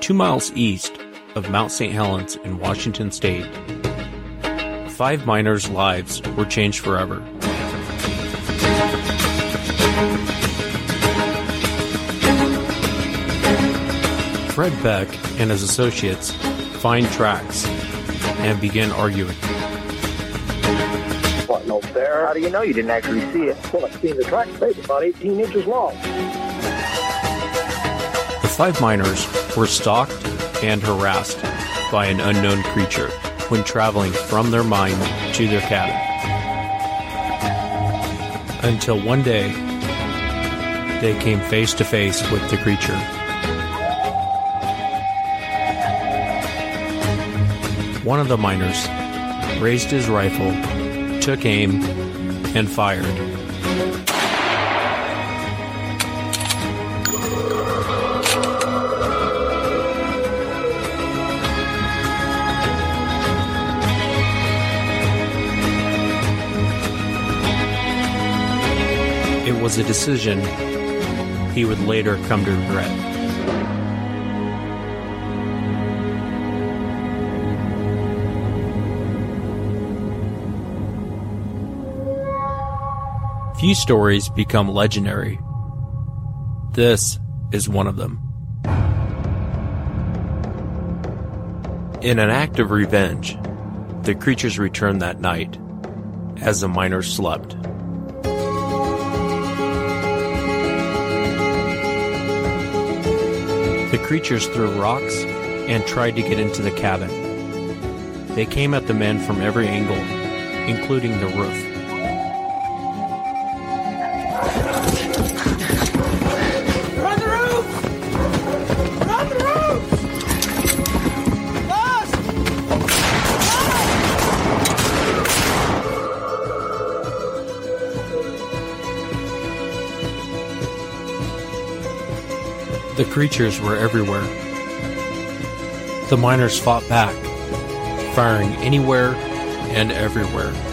two miles east of Mount St. Helens in Washington state. Five miners' lives were changed forever. Fred Beck and his associates find tracks and begin arguing. What, no fair? How do you know you didn't actually see it? Well, I've seen the tracks, baby, about 18 inches long. Five miners were stalked and harassed by an unknown creature when traveling from their mine to their cabin. Until one day, they came face to face with the creature. One of the miners raised his rifle, took aim, and fired. Was a decision he would later come to regret. Few stories become legendary. This is one of them. In an act of revenge, the creatures returned that night as the miners slept. The creatures threw rocks and tried to get into the cabin. They came at the men from every angle, including the roof. Creatures were everywhere. The miners fought back, firing anywhere and everywhere.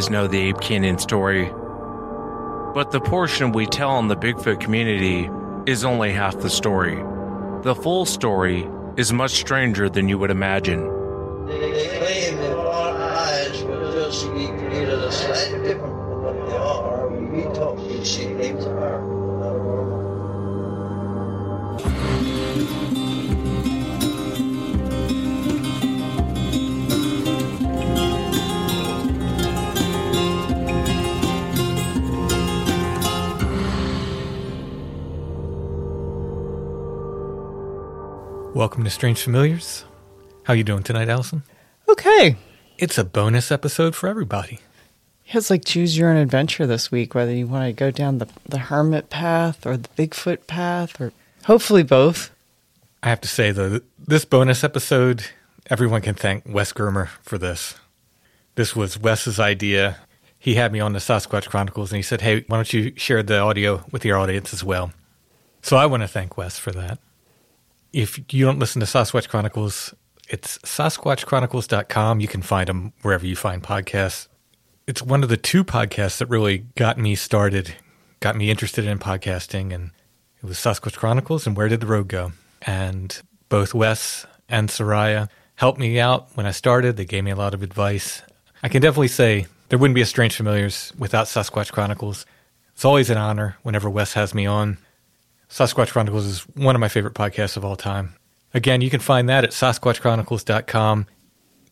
Guys know the Ape Canyon story. But the portion we tell in the Bigfoot community is only half the story. The full story is much stranger than you would imagine. Welcome to Strange Familiars. How you doing tonight, Allison? Okay. It's a bonus episode for everybody. It's like choose your own adventure this week, whether you want to go down the, the hermit path or the Bigfoot path, or hopefully both. I have to say though, this bonus episode, everyone can thank Wes Germer for this. This was Wes's idea. He had me on the Sasquatch Chronicles and he said, Hey, why don't you share the audio with your audience as well? So I want to thank Wes for that. If you don't listen to Sasquatch Chronicles, it's sasquatchchronicles.com. You can find them wherever you find podcasts. It's one of the two podcasts that really got me started, got me interested in podcasting, and it was Sasquatch Chronicles and Where Did the Road Go? And both Wes and Seriah helped me out when I started. They gave me a lot of advice. I can definitely say there wouldn't be a Strange Familiars without Sasquatch Chronicles. It's always an honor whenever Wes has me on. Sasquatch Chronicles is one of my favorite podcasts of all time. Again, you can find that at sasquatchchronicles.com.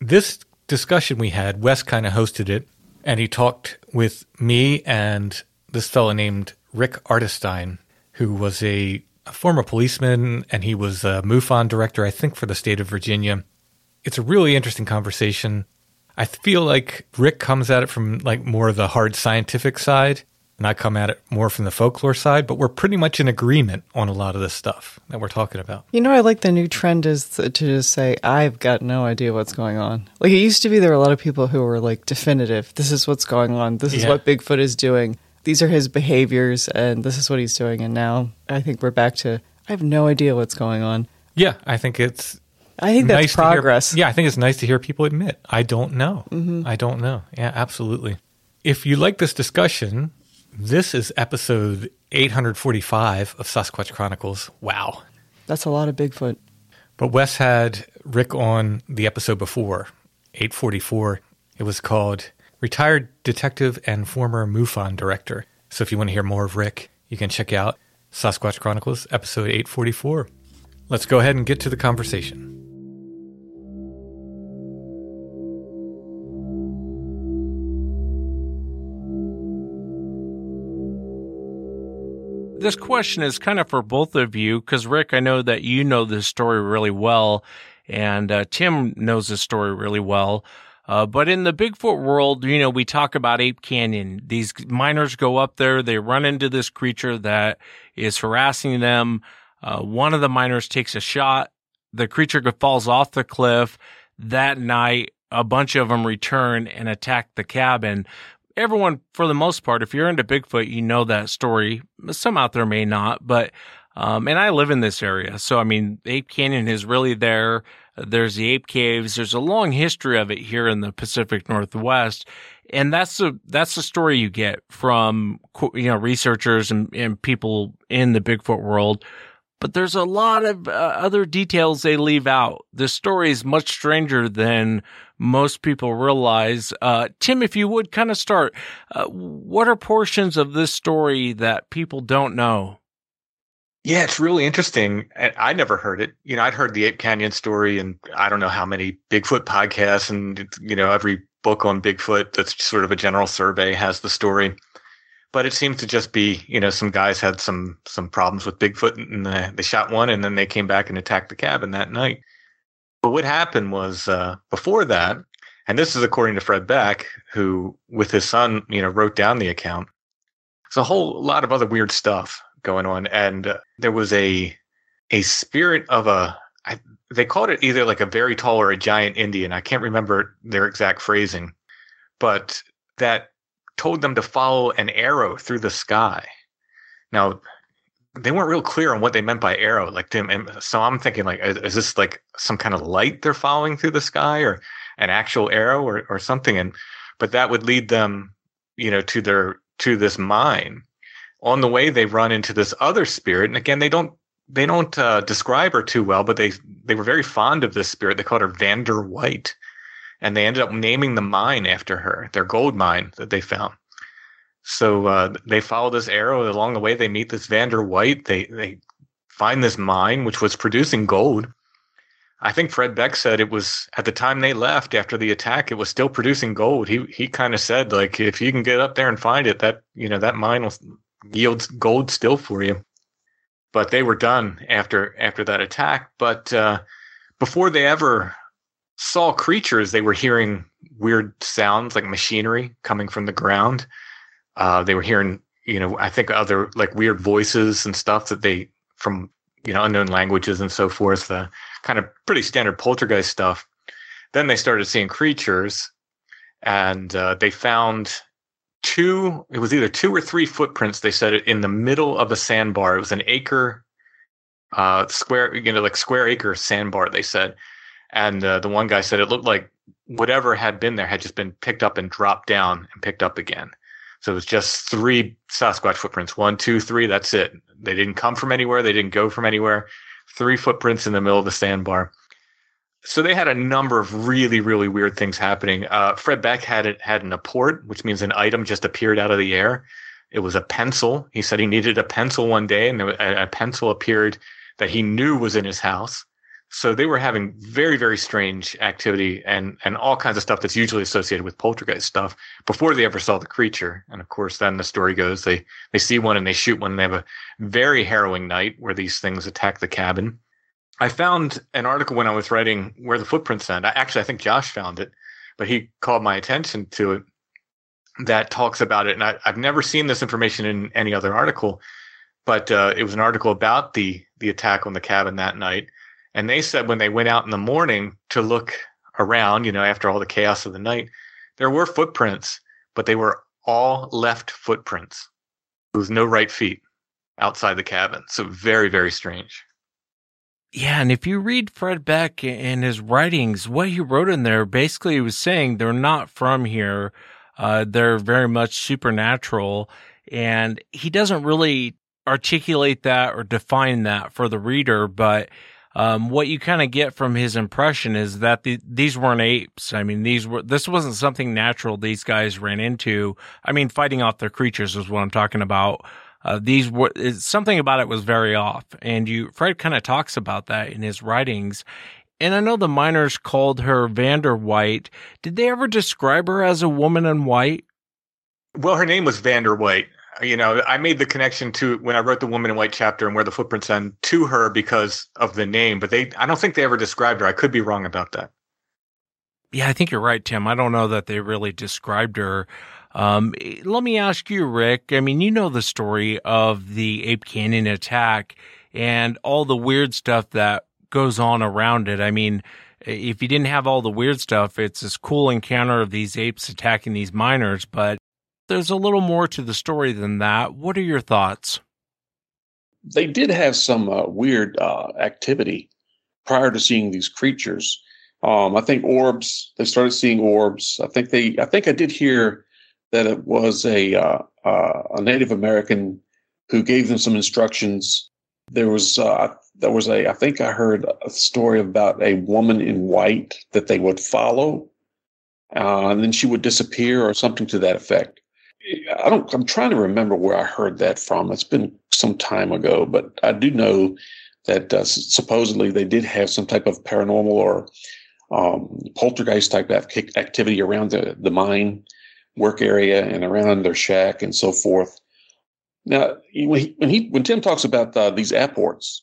This discussion we had, Wes kind of hosted it, and he talked with me and this fellow named Rick Artestein, who was a, a former policeman and he was a MUFON director, I think, for the state of Virginia. It's a really interesting conversation. I feel like Rick comes at it from like more of the hard scientific side, and I come at it more from the folklore side, but we're pretty much in agreement on a lot of this stuff that we're talking about. You know, I like the new trend is to just say, I've got no idea what's going on. Like it used to be, there were a lot of people who were like definitive. This is what's going on. This is Yeah. what Bigfoot is doing. These are his behaviors, and this is what he's doing. And now I think we're back to, I have no idea what's going on. Yeah, I think it's I think that's nice hear- progress. yeah, I think it's nice to hear people admit, I don't know. Mm-hmm. I don't know. Yeah, absolutely. If you like this discussion, this is episode 845 of Sasquatch Chronicles. Wow. That's a lot of Bigfoot. But Wes had Rick on the episode before, 844. It was called Retired Detective and Former MUFON Director. So if you want to hear more of Rick, you can check out Sasquatch Chronicles, episode 844. Let's go ahead and get to the conversation. This question is kind of for both of you because, Rick, I know that you know this story really well, and uh, Tim knows this story really well. Uh, but in the Bigfoot world, you know, we talk about Ape Canyon. These miners go up there, they run into this creature that is harassing them. Uh, one of the miners takes a shot. The creature falls off the cliff. That night, a bunch of them return and attack the cabin everyone, for the most part, if you're into Bigfoot, you know that story. Some out there may not, but, um, and I live in this area. So, I mean, Ape Canyon is really there. There's the ape caves. There's a long history of it here in the Pacific Northwest. And that's the, that's the story you get from, you know, researchers and, and people in the Bigfoot world. But there's a lot of uh, other details they leave out. The story is much stranger than most people realize. Uh, Tim, if you would kind of start, uh, what are portions of this story that people don't know? Yeah, it's really interesting. And I never heard it. You know, I'd heard the Ape Canyon story and I don't know how many Bigfoot podcasts and, you know, every book on Bigfoot that's sort of a general survey has the story. But it seems to just be, you know, some guys had some some problems with Bigfoot and uh, they shot one and then they came back and attacked the cabin that night. But what happened was uh, before that, and this is according to Fred Beck, who with his son, you know, wrote down the account. It's a whole lot of other weird stuff going on, and uh, there was a a spirit of a. I, they called it either like a very tall or a giant Indian. I can't remember their exact phrasing, but that told them to follow an arrow through the sky. Now, they weren't real clear on what they meant by arrow. Like, so I'm thinking, like, is, is this like some kind of light they're following through the sky, or an actual arrow, or or something? And but that would lead them, you know, to their to this mine. On the way, they run into this other spirit, and again, they don't they don't uh, describe her too well, but they they were very fond of this spirit. They called her Vander White, and they ended up naming the mine after her, their gold mine that they found. So uh, they follow this arrow along the way. They meet this Vander White. They they find this mine which was producing gold. I think Fred Beck said it was at the time they left after the attack, it was still producing gold. He he kind of said like if you can get up there and find it, that you know that mine will yield gold still for you. But they were done after after that attack. But uh, before they ever saw creatures, they were hearing weird sounds like machinery coming from the ground. Uh, they were hearing, you know, I think other like weird voices and stuff that they from you know unknown languages and so forth. Uh, kind of pretty standard poltergeist stuff. Then they started seeing creatures, and uh, they found two. It was either two or three footprints. They said it in the middle of a sandbar. It was an acre, uh, square, you know, like square acre sandbar. They said, and uh, the one guy said it looked like whatever had been there had just been picked up and dropped down and picked up again. So it was just three Sasquatch footprints. One, two, three. That's it. They didn't come from anywhere. They didn't go from anywhere. Three footprints in the middle of the sandbar. So they had a number of really, really weird things happening. Uh, Fred Beck had it had an apport, which means an item just appeared out of the air. It was a pencil. He said he needed a pencil one day, and a, a pencil appeared that he knew was in his house. So they were having very, very strange activity and, and all kinds of stuff that's usually associated with poltergeist stuff before they ever saw the creature. And of course, then the story goes they, they see one and they shoot one and they have a very harrowing night where these things attack the cabin. I found an article when I was writing where the footprints end. I, actually, I think Josh found it, but he called my attention to it that talks about it. And I, I've never seen this information in any other article, but uh, it was an article about the the attack on the cabin that night and they said when they went out in the morning to look around, you know, after all the chaos of the night, there were footprints, but they were all left footprints. There was no right feet outside the cabin. So very, very strange. Yeah, and if you read Fred Beck and his writings, what he wrote in there basically he was saying they're not from here. Uh, they're very much supernatural. And he doesn't really articulate that or define that for the reader, but um, what you kind of get from his impression is that the, these weren't apes. I mean, these were, this wasn't something natural these guys ran into. I mean, fighting off their creatures is what I'm talking about. Uh, these were, something about it was very off. And you, Fred kind of talks about that in his writings. And I know the miners called her Vander White. Did they ever describe her as a woman in white? Well, her name was Vander White you know, I made the connection to when I wrote the Woman in White chapter and where the footprints end to her because of the name, but they, I don't think they ever described her. I could be wrong about that. Yeah, I think you're right, Tim. I don't know that they really described her. Um, let me ask you, Rick. I mean, you know the story of the Ape Canyon attack and all the weird stuff that goes on around it. I mean, if you didn't have all the weird stuff, it's this cool encounter of these apes attacking these miners, but there's a little more to the story than that. What are your thoughts? They did have some uh, weird uh, activity prior to seeing these creatures. Um, I think orbs. They started seeing orbs. I think they. I think I did hear that it was a uh, uh a Native American who gave them some instructions. There was uh, there was a. I think I heard a story about a woman in white that they would follow, uh, and then she would disappear or something to that effect. I don't. I'm trying to remember where I heard that from. It's been some time ago, but I do know that uh, supposedly they did have some type of paranormal or um, poltergeist type activity around the, the mine work area and around their shack and so forth. Now, when he, when, he, when Tim talks about uh, these apports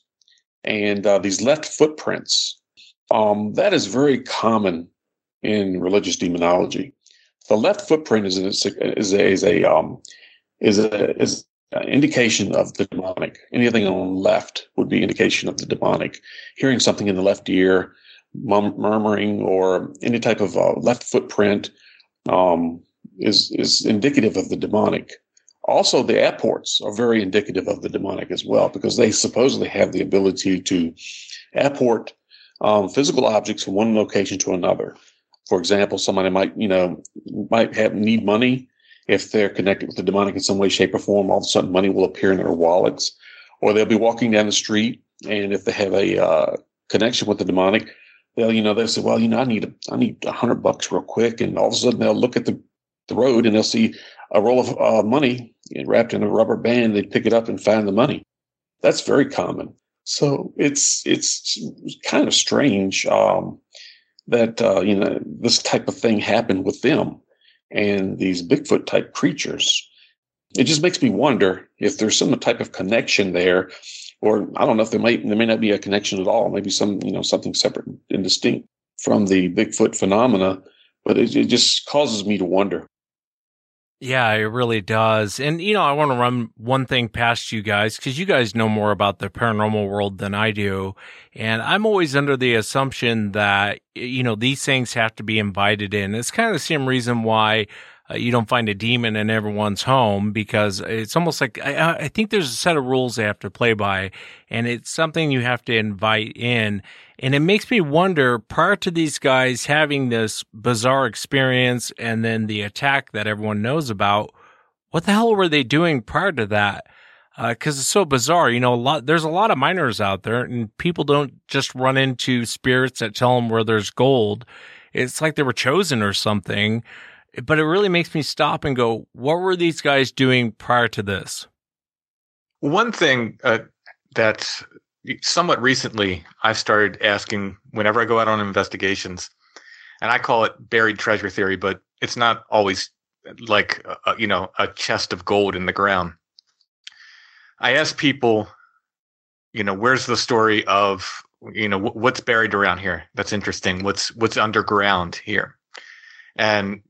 and uh, these left footprints, um, that is very common in religious demonology the left footprint is a, is a, is a um, is a is an indication of the demonic. Anything on the left would be indication of the demonic. Hearing something in the left ear, murmuring, or any type of uh, left footprint um, is is indicative of the demonic. Also, the apports are very indicative of the demonic as well because they supposedly have the ability to apport um, physical objects from one location to another. For example, somebody might, you know, might have need money. If they're connected with the demonic in some way, shape, or form, all of a sudden money will appear in their wallets. Or they'll be walking down the street, and if they have a uh, connection with the demonic, they'll, you know, they'll say, "Well, you know, I need, a, I need a hundred bucks real quick," and all of a sudden they'll look at the the road and they'll see a roll of uh, money wrapped in a rubber band. They pick it up and find the money. That's very common. So it's it's kind of strange um, that uh, you know this type of thing happened with them and these Bigfoot type creatures. It just makes me wonder if there's some type of connection there, or I don't know if there might there may not be a connection at all. Maybe some you know something separate and distinct from the Bigfoot phenomena, but it, it just causes me to wonder. Yeah, it really does. And, you know, I want to run one thing past you guys because you guys know more about the paranormal world than I do. And I'm always under the assumption that, you know, these things have to be invited in. It's kind of the same reason why uh, you don't find a demon in everyone's home because it's almost like I, I think there's a set of rules they have to play by and it's something you have to invite in. And it makes me wonder prior to these guys having this bizarre experience and then the attack that everyone knows about, what the hell were they doing prior to that? Because uh, it's so bizarre. You know, a lot, there's a lot of miners out there and people don't just run into spirits that tell them where there's gold. It's like they were chosen or something. But it really makes me stop and go, what were these guys doing prior to this? One thing uh, that somewhat recently I've started asking whenever I go out on investigations, and I call it buried treasure theory, but it's not always like a, you know a chest of gold in the ground. I ask people, you know, where's the story of you know what's buried around here? That's interesting. What's what's underground here? And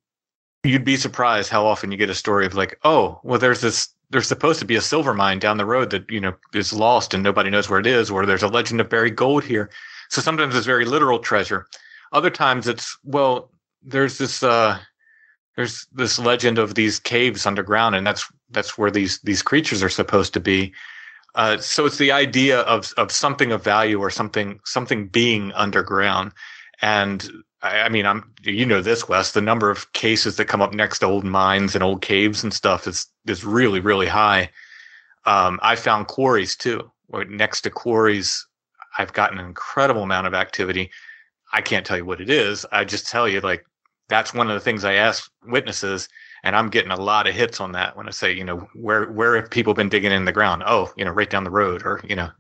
you'd be surprised how often you get a story of like, oh, well, there's this there's supposed to be a silver mine down the road that you know is lost and nobody knows where it is or there's a legend of buried gold here. So sometimes it's very literal treasure. Other times it's well there's this uh there's this legend of these caves underground and that's that's where these these creatures are supposed to be. Uh, so it's the idea of of something of value or something something being underground. And I, I mean, I'm you know this, Wes. The number of cases that come up next to old mines and old caves and stuff is is really really high. Um, I found quarries too. Next to quarries, I've gotten an incredible amount of activity. I can't tell you what it is. I just tell you like that's one of the things I ask witnesses, and I'm getting a lot of hits on that when I say, you know, where where have people been digging in the ground? Oh, you know, right down the road, or you know,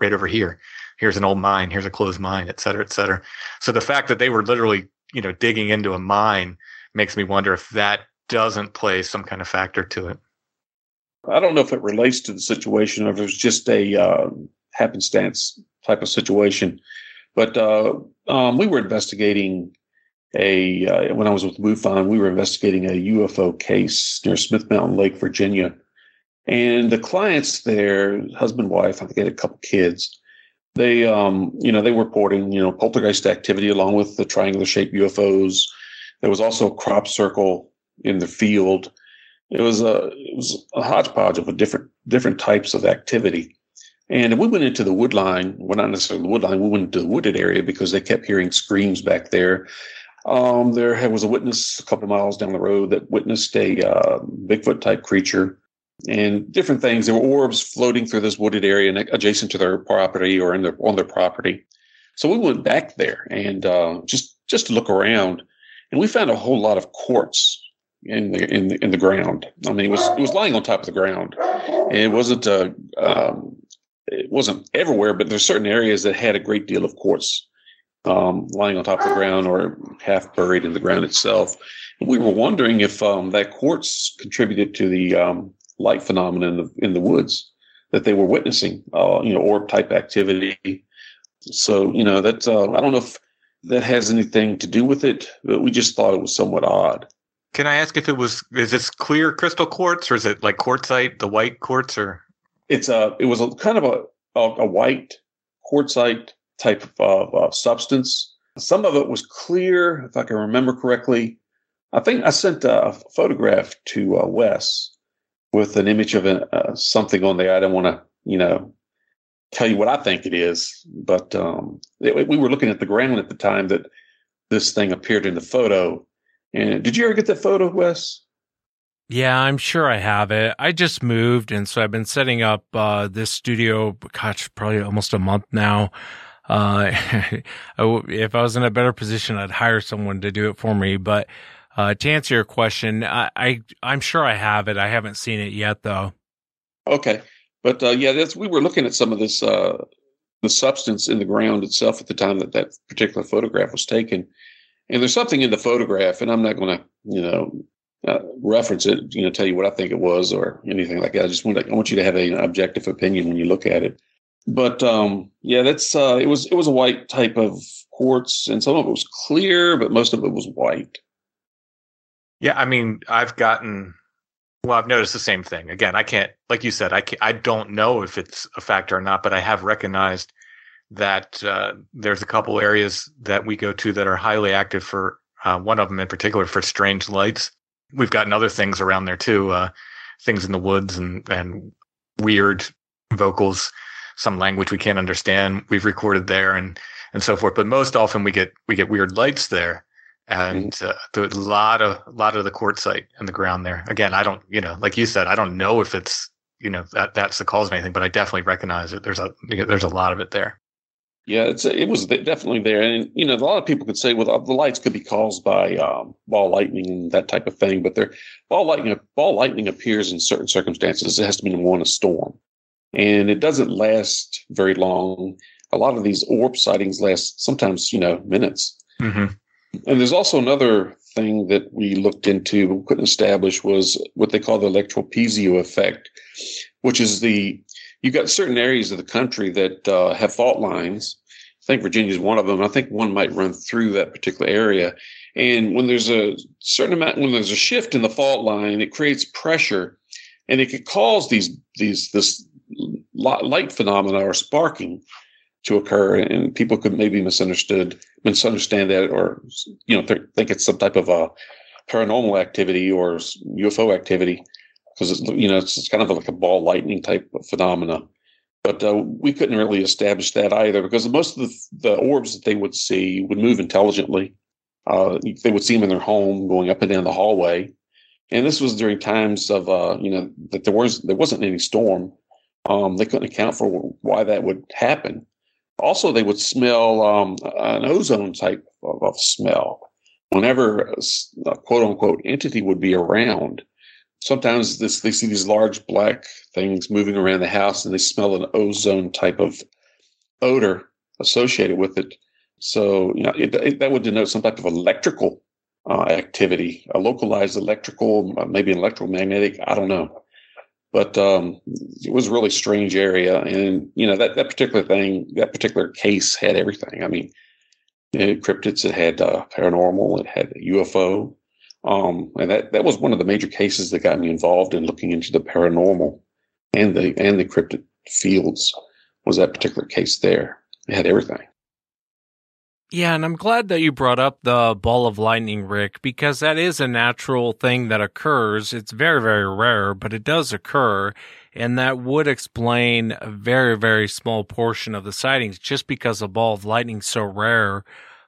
right over here here's an old mine, here's a closed mine, et cetera, et cetera. So the fact that they were literally, you know, digging into a mine makes me wonder if that doesn't play some kind of factor to it. I don't know if it relates to the situation or if it was just a uh, happenstance type of situation. But uh, um, we were investigating a, uh, when I was with MUFON, we were investigating a UFO case near Smith Mountain Lake, Virginia. And the clients there, husband, wife, I think they had a couple kids, they um, you know they were reporting you know poltergeist activity along with the triangular shaped UFOs. There was also a crop circle in the field. It was a it was a hodgepodge of a different different types of activity. And we went into the wood line, well, not necessarily the wood line, we went into the wooded area because they kept hearing screams back there. Um, there was a witness a couple miles down the road that witnessed a uh, Bigfoot type creature and different things. There were orbs floating through this wooded area adjacent to their property or in their on their property. So we went back there and uh, just just to look around, and we found a whole lot of quartz in the in the, in the ground. I mean, it was it was lying on top of the ground, and it wasn't uh, um, it wasn't everywhere, but there's certain areas that had a great deal of quartz um, lying on top of the ground or half buried in the ground itself. And we were wondering if um, that quartz contributed to the um, light phenomena in the in the woods that they were witnessing, uh, you know, orb type activity. So, you know, that uh, I don't know if that has anything to do with it, but we just thought it was somewhat odd. Can I ask if it was is this clear crystal quartz or is it like quartzite, the white quartz, or it's a it was a kind of a a, a white quartzite type of uh, substance. Some of it was clear, if I can remember correctly. I think I sent a photograph to uh, Wes with an image of a, uh, something on there. I don't want to, you know, tell you what I think it is, but um, it, we were looking at the ground at the time that this thing appeared in the photo. And did you ever get that photo, Wes? Yeah, I'm sure I have it. I just moved, and so I've been setting up uh, this studio. Gosh, probably almost a month now. Uh, if I was in a better position, I'd hire someone to do it for me. But uh, to answer your question, I, I I'm sure I have it. I haven't seen it yet, though. Okay, but uh, yeah, that's we were looking at some of this uh, the substance in the ground itself at the time that that particular photograph was taken, and there's something in the photograph, and I'm not going to you know uh, reference it, you know, tell you what I think it was or anything like that. I just want to, I want you to have an objective opinion when you look at it. But um, yeah, that's uh, it was it was a white type of quartz, and some of it was clear, but most of it was white. Yeah, I mean, I've gotten well, I've noticed the same thing. Again, I can't, like you said, I can't, I don't know if it's a factor or not, but I have recognized that uh, there's a couple areas that we go to that are highly active for uh, one of them in particular for strange lights. We've gotten other things around there too, uh, things in the woods and and weird vocals, some language we can't understand. We've recorded there and and so forth. But most often we get we get weird lights there, and uh, a lot of a lot of the quartzite in the ground there. Again, I don't you know like you said, I don't know if it's you know that that's the cause of anything, but I definitely recognize it. There's a there's a lot of it there. Yeah, it's it was definitely there, and you know a lot of people could say, well, the lights could be caused by um, ball lightning and that type of thing, but there ball lightning ball lightning appears in certain circumstances. It has to be in one a storm, and it doesn't last very long. A lot of these orb sightings last sometimes you know minutes. Mm-hmm. And there's also another thing that we looked into, but couldn't establish was what they call the electropiezo effect, which is the you've got certain areas of the country that uh, have fault lines. I think Virginia is one of them. I think one might run through that particular area. And when there's a certain amount, when there's a shift in the fault line, it creates pressure, and it could cause these these this light phenomena or sparking to occur. And people could maybe misunderstood misunderstand that, or you know, th- think it's some type of a paranormal activity or UFO activity because it's you know it's, it's, kind of like a ball lightning type of phenomena. But uh, we couldn't really establish that either because most of the, the orbs that they would see would move intelligently. Uh, they would see them in their home, going up and down the hallway, and this was during times of uh, you know that there was there wasn't any storm. Um, they couldn't account for why that would happen. Also, they would smell um, an ozone type of, of smell whenever a, quote unquote entity would be around sometimes this, they see these large black things moving around the house and they smell an ozone type of odor associated with it. So, you know, it, it, that would denote some type of electrical uh, activity, a localized electrical, uh, maybe electromagnetic, I don't know. But um, it was a really strange area. And, you know, that, that particular thing, that particular case had everything. I mean, it, cryptids, it had uh, paranormal, it had UFO, um, and that, that was one of the major cases that got me involved in looking into the paranormal and the and the cryptid fields was that particular case there. It had everything. Yeah, and I'm glad that you brought up the ball of lightning, Rick, because that is a natural thing that occurs. It's very, very rare, but it does occur. And that would explain a very, very small portion of the sightings just because a ball of lightning so rare.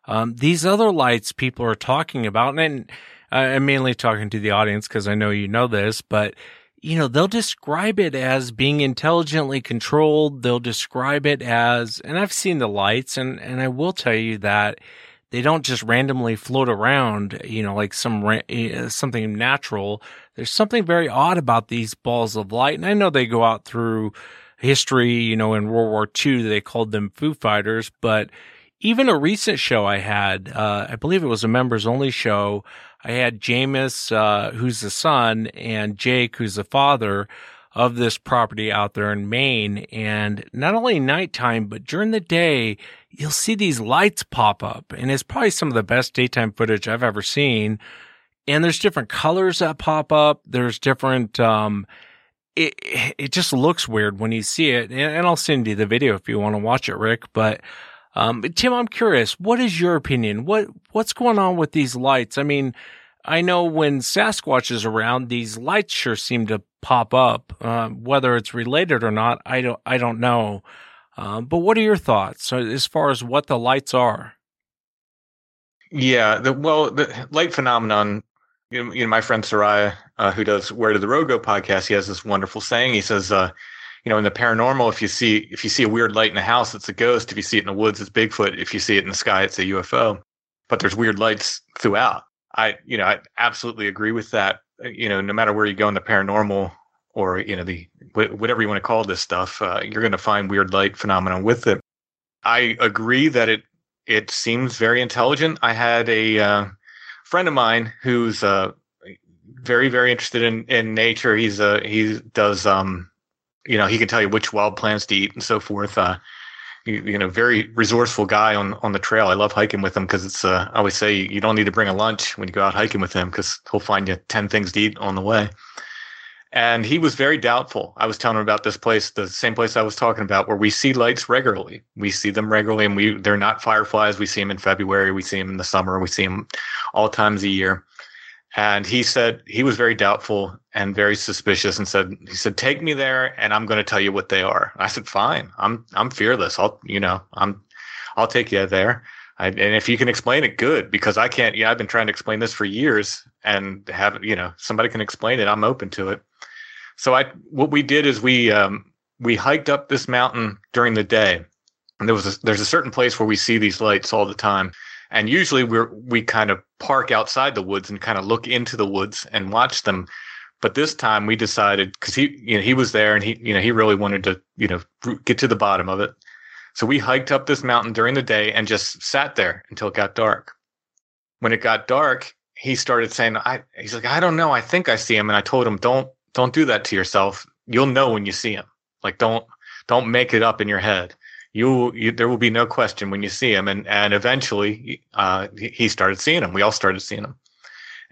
Um, these other lights people are talking about, and I'm mainly talking to the audience because I know you know this, but you know, they'll describe it as being intelligently controlled. They'll describe it as, and I've seen the lights and, and I will tell you that they don't just randomly float around, you know, like some, eh, something natural. There's something very odd about these balls of light. And I know they go out through history, you know, in World War II, they called them Foo Fighters, but even a recent show I had, uh, I believe it was a members only show. I had Jameis, uh, who's the son, and Jake, who's the father of this property out there in Maine. And not only nighttime, but during the day, you'll see these lights pop up. And it's probably some of the best daytime footage I've ever seen. And there's different colors that pop up. There's different, um, it, it just looks weird when you see it. And I'll send you the video if you want to watch it, Rick. But um, Tim, I'm curious, what is your opinion? What, what's going on with these lights? I mean, I know when Sasquatch is around, these lights sure seem to pop up. Uh, whether it's related or not, I don't, I don't know. Uh, but what are your thoughts as far as what the lights are? Yeah, the well, the light phenomenon. You know, you know my friend Seriah, uh, who does Where Did the Road Go podcast, he has this wonderful saying. He says, uh, you know, in the paranormal, if you see if you see a weird light in a house, it's a ghost. If you see it in the woods, it's Bigfoot. If you see it in the sky, it's a UFO. But there's weird lights throughout. I, you know, I absolutely agree with that. You know, no matter where you go in the paranormal or you know the whatever you want to call this stuff, uh, you're going to find weird light phenomena with it. I agree that it it seems very intelligent. I had a uh, friend of mine who's uh, very very interested in in nature. He's a uh, he does um you know he can tell you which wild plants to eat and so forth. Uh, you, you know, very resourceful guy on on the trail. I love hiking with him because it's. Uh, I always say you don't need to bring a lunch when you go out hiking with him because he'll find you ten things to eat on the way. And he was very doubtful. I was telling him about this place, the same place I was talking about, where we see lights regularly. We see them regularly, and we they're not fireflies. We see them in February. We see them in the summer. We see them all times a year. And he said he was very doubtful and very suspicious, and said he said take me there, and I'm going to tell you what they are. I said fine. I'm I'm fearless. I'll you know I'm I'll take you there. I, and if you can explain it, good, because I can't. Yeah, I've been trying to explain this for years, and have you know somebody can explain it. I'm open to it. So I, what we did is we um, we hiked up this mountain during the day, and there was a, there's a certain place where we see these lights all the time, and usually we're we kind of park outside the woods and kind of look into the woods and watch them. But this time we decided because he you know he was there and he you know he really wanted to you know get to the bottom of it. So we hiked up this mountain during the day and just sat there until it got dark. When it got dark, he started saying, "I." He's like, "I don't know. I think I see him." And I told him, "Don't don't do that to yourself. You'll know when you see him. Like don't don't make it up in your head. You, you there will be no question when you see him. And and eventually, uh, he started seeing him. We all started seeing him,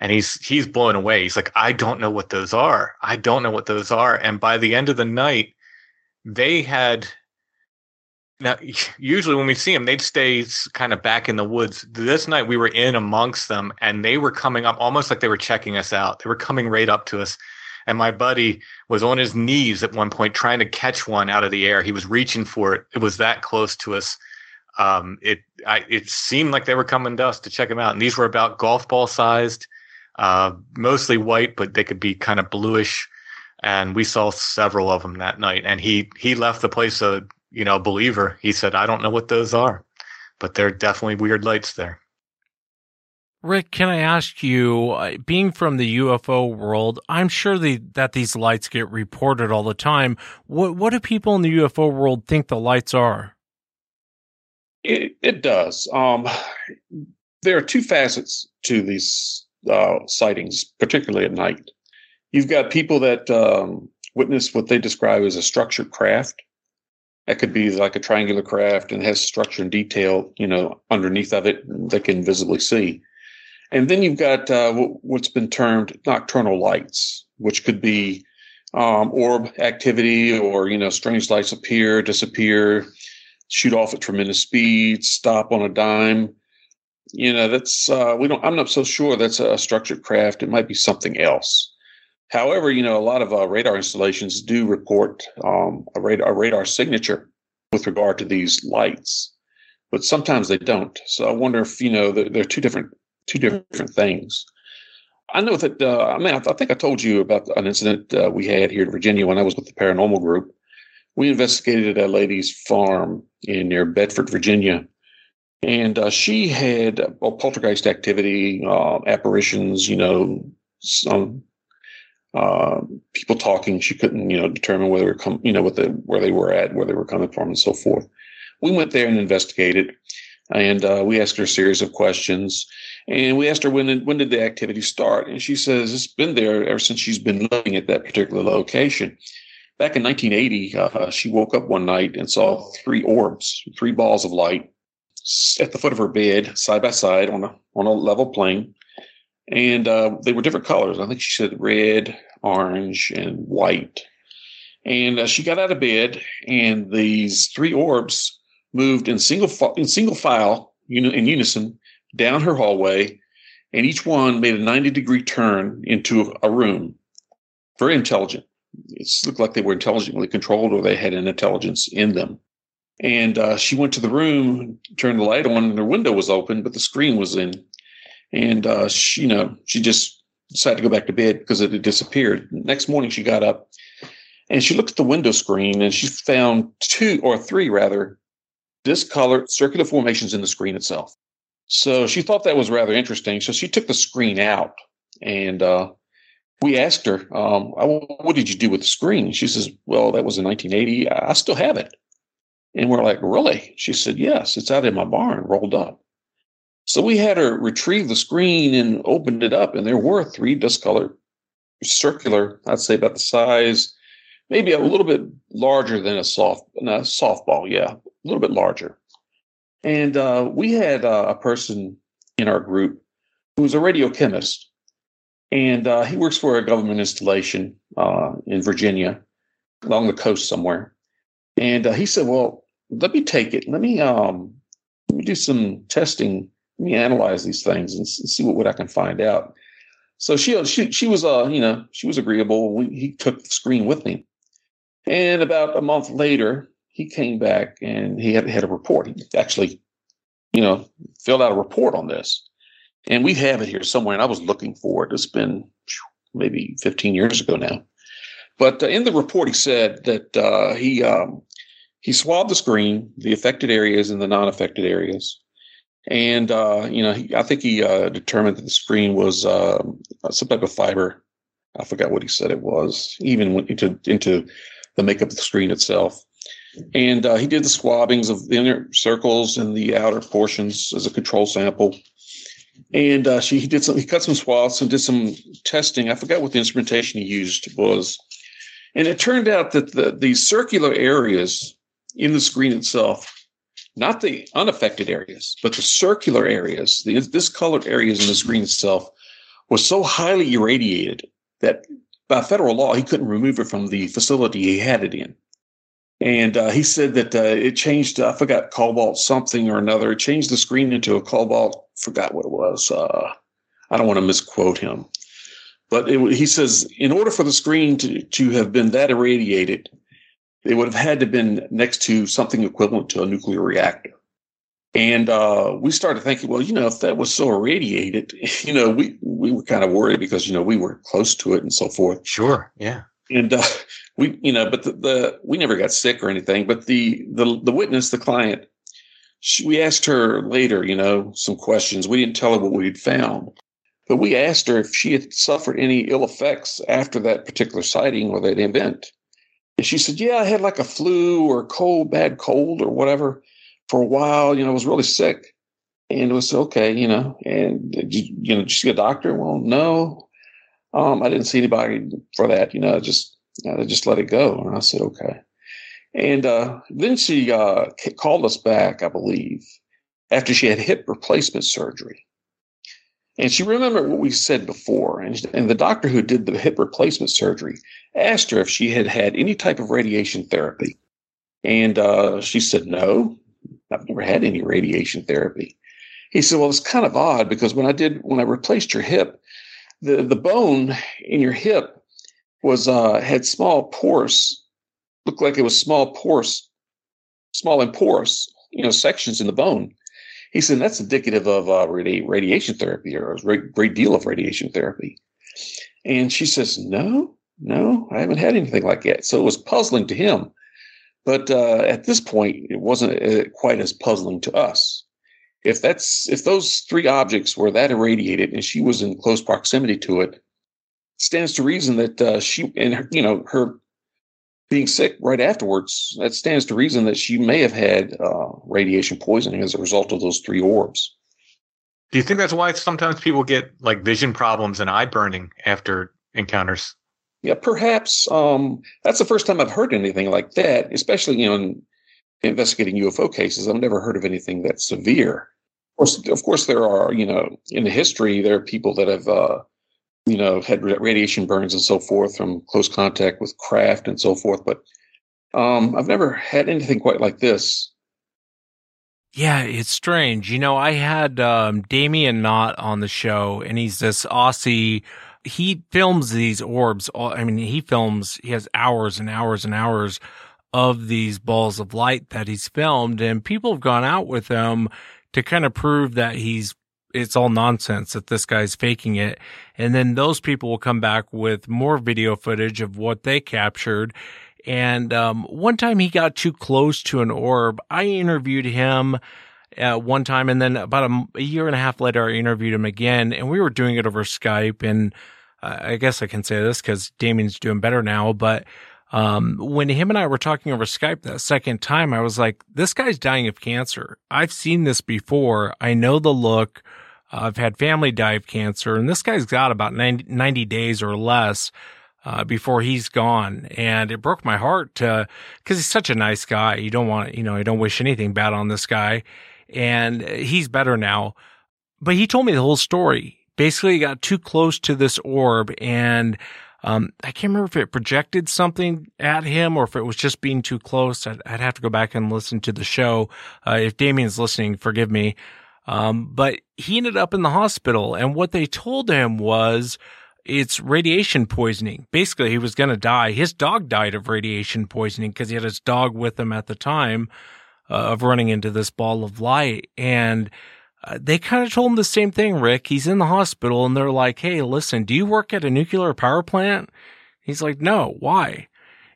and he's he's blown away. He's like, I don't know what those are. I don't know what those are. And by the end of the night, they had now, usually when we see them, they'd stay kind of back in the woods. This night we were in amongst them and they were coming up almost like they were checking us out. They were coming right up to us and my buddy was on his knees at one point trying to catch one out of the air. He was reaching for it. It was that close to us. Um, it I, it seemed like they were coming to us to check them out, and these were about golf ball sized, uh, mostly white, but they could be kind of bluish. And we saw several of them that night. And he he left the place a you know believer. He said, "I don't know what those are, but they're definitely weird lights there." Rick, can I ask you, uh, being from the UFO world, I'm sure the, that these lights get reported all the time. What what do people in the UFO world think the lights are? It, it does. Um, there are two facets to these uh, sightings, particularly at night. You've got people that um, witness what they describe as a structured craft. That could be like a triangular craft and has structure and detail, you know, underneath of it they can visibly see. And then you've got uh, what's been termed nocturnal lights, which could be um, orb activity or, you know, strange lights appear, disappear, shoot off at tremendous speed, stop on a dime. You know, that's, uh, we don't, I'm not so sure that's a structured craft. It might be something else. However, you know, a lot of uh, radar installations do report um, a, radar, a radar signature with regard to these lights, but sometimes they don't. So I wonder if, you know, there, there are two different two different things. I know that, uh, I mean, I, I, think I told you about an incident uh, we had here in Virginia when I was with the paranormal group. We investigated a lady's farm in near Bedford, Virginia. And uh, she had poltergeist activity, uh, apparitions, you know, some uh, people talking. She couldn't, you know, determine whether come, you know, what the where they were at, where they were coming from, and so forth. We went there and investigated, and uh, we asked her a series of questions. And we asked her when when did the activity start, and she says it's been there ever since she's been living at that particular location. Back in 1980, uh, she woke up one night and saw three orbs, three balls of light, at the foot of her bed, side by side on a on a level plane, and uh, they were different colors. I think she said red, orange, and white. And uh, she got out of bed, and these three orbs moved in single in single file, you know, in unison down her hallway, and each one made a 90 degree turn into a room. Very intelligent. It looked like they were intelligently controlled or they had an intelligence in them. And uh, she went to the room, turned the light on, and her window was open, but the screen was in. And uh, she, you know, she just decided to go back to bed because it had disappeared. Next morning, she got up and she looked at the window screen and she found two or three rather discolored circular formations in the screen itself. So she thought that was rather interesting. So she took the screen out and uh, we asked her, um, what did you do with the screen? She says, well, that was in 1980. I still have it. And we're like, really? She said, yes, it's out in my barn, rolled up. So we had her retrieve the screen and opened it up, and there were three discolored, circular, I'd say about the size, maybe a little bit larger than a soft, a softball, yeah, a little bit larger. And uh, we had uh, a person in our group who was a radiochemist, and uh, he works for a government installation uh, in Virginia, along the coast somewhere. And uh, he said, "Well, let me take it. Let me um, let me do some testing let me analyze these things and see what, what I can find out. So she she she was uh you know she was agreeable. We, he took the screen with me, and about a month later he came back and he had had a report. He actually, you know, filled out a report on this, and we have it here somewhere. And I was looking for it. It's been maybe 15 years ago now, but uh, in the report he said that uh, he um, he swabbed the screen, the affected areas and the non-affected areas and uh, you know, he, I think he uh, determined that the screen was uh, some type of fiber. I forgot what he said it was. Even went into into the makeup of the screen itself. And uh, he did the swabbings of the inner circles and the outer portions as a control sample. And uh, she he did some he cut some swaths and did some testing. I forgot what the instrumentation he used was. And it turned out that the, the circular areas in the screen itself not the unaffected areas, but the circular areas, the discolored areas in the screen itself, was so highly irradiated that by federal law, he couldn't remove it from the facility he had it in. And uh, he said that uh, it changed, I forgot, cobalt something or another. It changed the screen into a cobalt, forgot what it was. Uh, I don't want to misquote him. But it, he says, in order for the screen to, to have been that irradiated, they would have had to been next to something equivalent to a nuclear reactor. And uh, we started thinking, well, you know, if that was so irradiated, you know, we we were kind of worried because you know we were close to it and so forth. Sure, yeah. And uh, we, you know, but the, the we never got sick or anything. But the the the witness, the client, she, we asked her later, you know, some questions. We didn't tell her what we'd found, but we asked her if she had suffered any ill effects after that particular sighting or that event. And she said, Yeah, I had like a flu or cold, bad cold or whatever for a while. You know, I was really sick. And it was okay, you know. And, you, know, you see a doctor? Well, no. Um, I didn't see anybody for that. You know, just, I just let it go. And I said, okay. And uh, then she uh, called us back, I believe, after she had hip replacement surgery. And she remembered what we said before. And, and the doctor who did the hip replacement surgery asked her if she had had any type of radiation therapy. And uh, she said, No, I've never had any radiation therapy. He said, Well, it's kind of odd because when I did, when I replaced your hip, the, the bone in your hip was, uh, had small pores, looked like it was small pores, small and porous, you know, sections in the bone. He said that's indicative of uh, radi- radiation therapy or a great great deal of radiation therapy. And she says, No, no, I haven't had anything like that. So it was puzzling to him. But uh, at this point, it wasn't uh, quite as puzzling to us. If that's if those three objects were that irradiated and she was in close proximity to it, it stands to reason that uh, she and her, you know her being sick right afterwards, that stands to reason that she may have had uh, radiation poisoning as a result of those three orbs. Do you think that's why sometimes people get like vision problems and eye burning after encounters? Yeah, perhaps. Um, that's the first time I've heard anything like that, especially you know, in investigating UFO cases. I've never heard of anything that severe. Of course, of course, there are you know in the history there are people that have uh, you know, had radiation burns and so forth from close contact with craft and so forth. But um, I've never had anything quite like this. Yeah, it's strange. You know, I had um, Damien Knott on the show, and he's this Aussie. He films these orbs. I mean, he films. He has hours and hours and hours of these balls of light that he's filmed and people have gone out with him to kind of prove that he's it's all nonsense that this guy's faking it. And then those people will come back with more video footage of what they captured. And um, one time he got too close to an orb. I interviewed him uh, one time, and then about a, a, year and a half later, I interviewed him again, and we were doing it over Skype. And uh, I guess I can say this because Damien's doing better now, but um, when him and I were talking over Skype that second time, I was like, this guy's dying of cancer. I've seen this before. I know the look. I've had family die of cancer, and this guy's got about 90, 90 days or less uh, before he's gone. And it broke my heart to, because he's such a nice guy. You don't want, you know, you don't wish anything bad on this guy. And he's better now. But he told me the whole story. Basically, he got too close to this orb and um, I can't remember if it projected something at him or if it was just being too close. I'd, I'd have to go back and listen to the show. Uh, if Damien's listening, forgive me. Um, but he ended up in the hospital and what they told him was it's radiation poisoning. Basically, he was going to die. His dog died of radiation poisoning because he had his dog with him at the time uh, of running into this ball of light. And they kind of told him the same thing, Rick. He's in the hospital and they're like, Hey, listen, do you work at a nuclear power plant? He's like, no, why?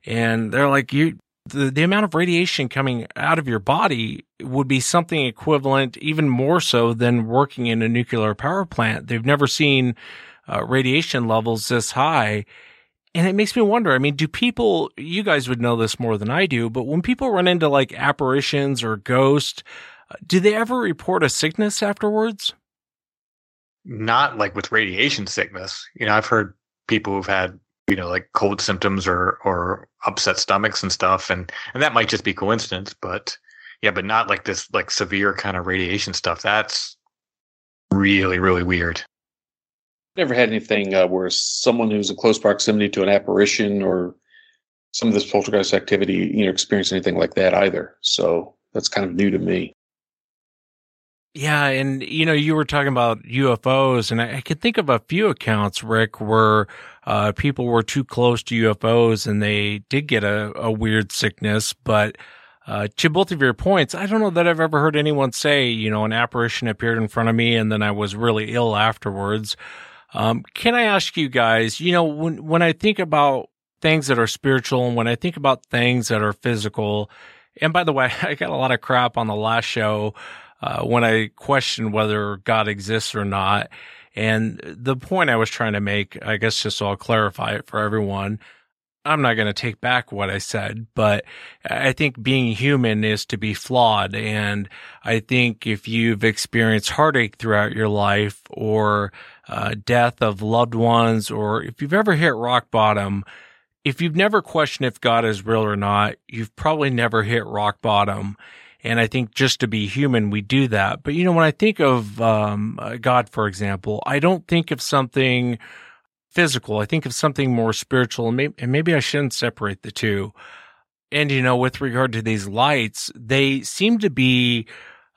And they're like, you, the, the amount of radiation coming out of your body would be something equivalent, even more so than working in a nuclear power plant. They've never seen uh, radiation levels this high. And it makes me wonder, I mean, do people, you guys would know this more than I do, but when people run into like apparitions or ghosts, do they ever report a sickness afterwards? Not like with radiation sickness. You know, I've heard people who've had you know like cold symptoms or or upset stomachs and stuff and and that might just be coincidence but yeah but not like this like severe kind of radiation stuff that's really really weird never had anything uh, where someone who's in close proximity to an apparition or some of this poltergeist activity you know experienced anything like that either so that's kind of new to me yeah, and you know, you were talking about UFOs, and I, I could think of a few accounts, Rick, where uh, people were too close to UFOs and they did get a, a weird sickness. But uh, to both of your points, I don't know that I've ever heard anyone say, you know, an apparition appeared in front of me and then I was really ill afterwards. Um, can I ask you guys, you know, when when I think about things that are spiritual and when I think about things that are physical, and by the way, I got a lot of crap on the last show uh, when I questioned whether God exists or not. And the point I was trying to make, I guess just so I'll clarify it for everyone. I'm not going to take back what I said, but I think being human is to be flawed. And I think if you've experienced heartache throughout your life or uh, death of loved ones, or if you've ever hit rock bottom, if you've never questioned if God is real or not, you've probably never hit rock bottom. And I think just to be human, we do that. But you know, when I think of um, uh, God, for example, I don't think of something physical. I think of something more spiritual, and maybe, and maybe I shouldn't separate the two. And you know, with regard to these lights, they seem to be,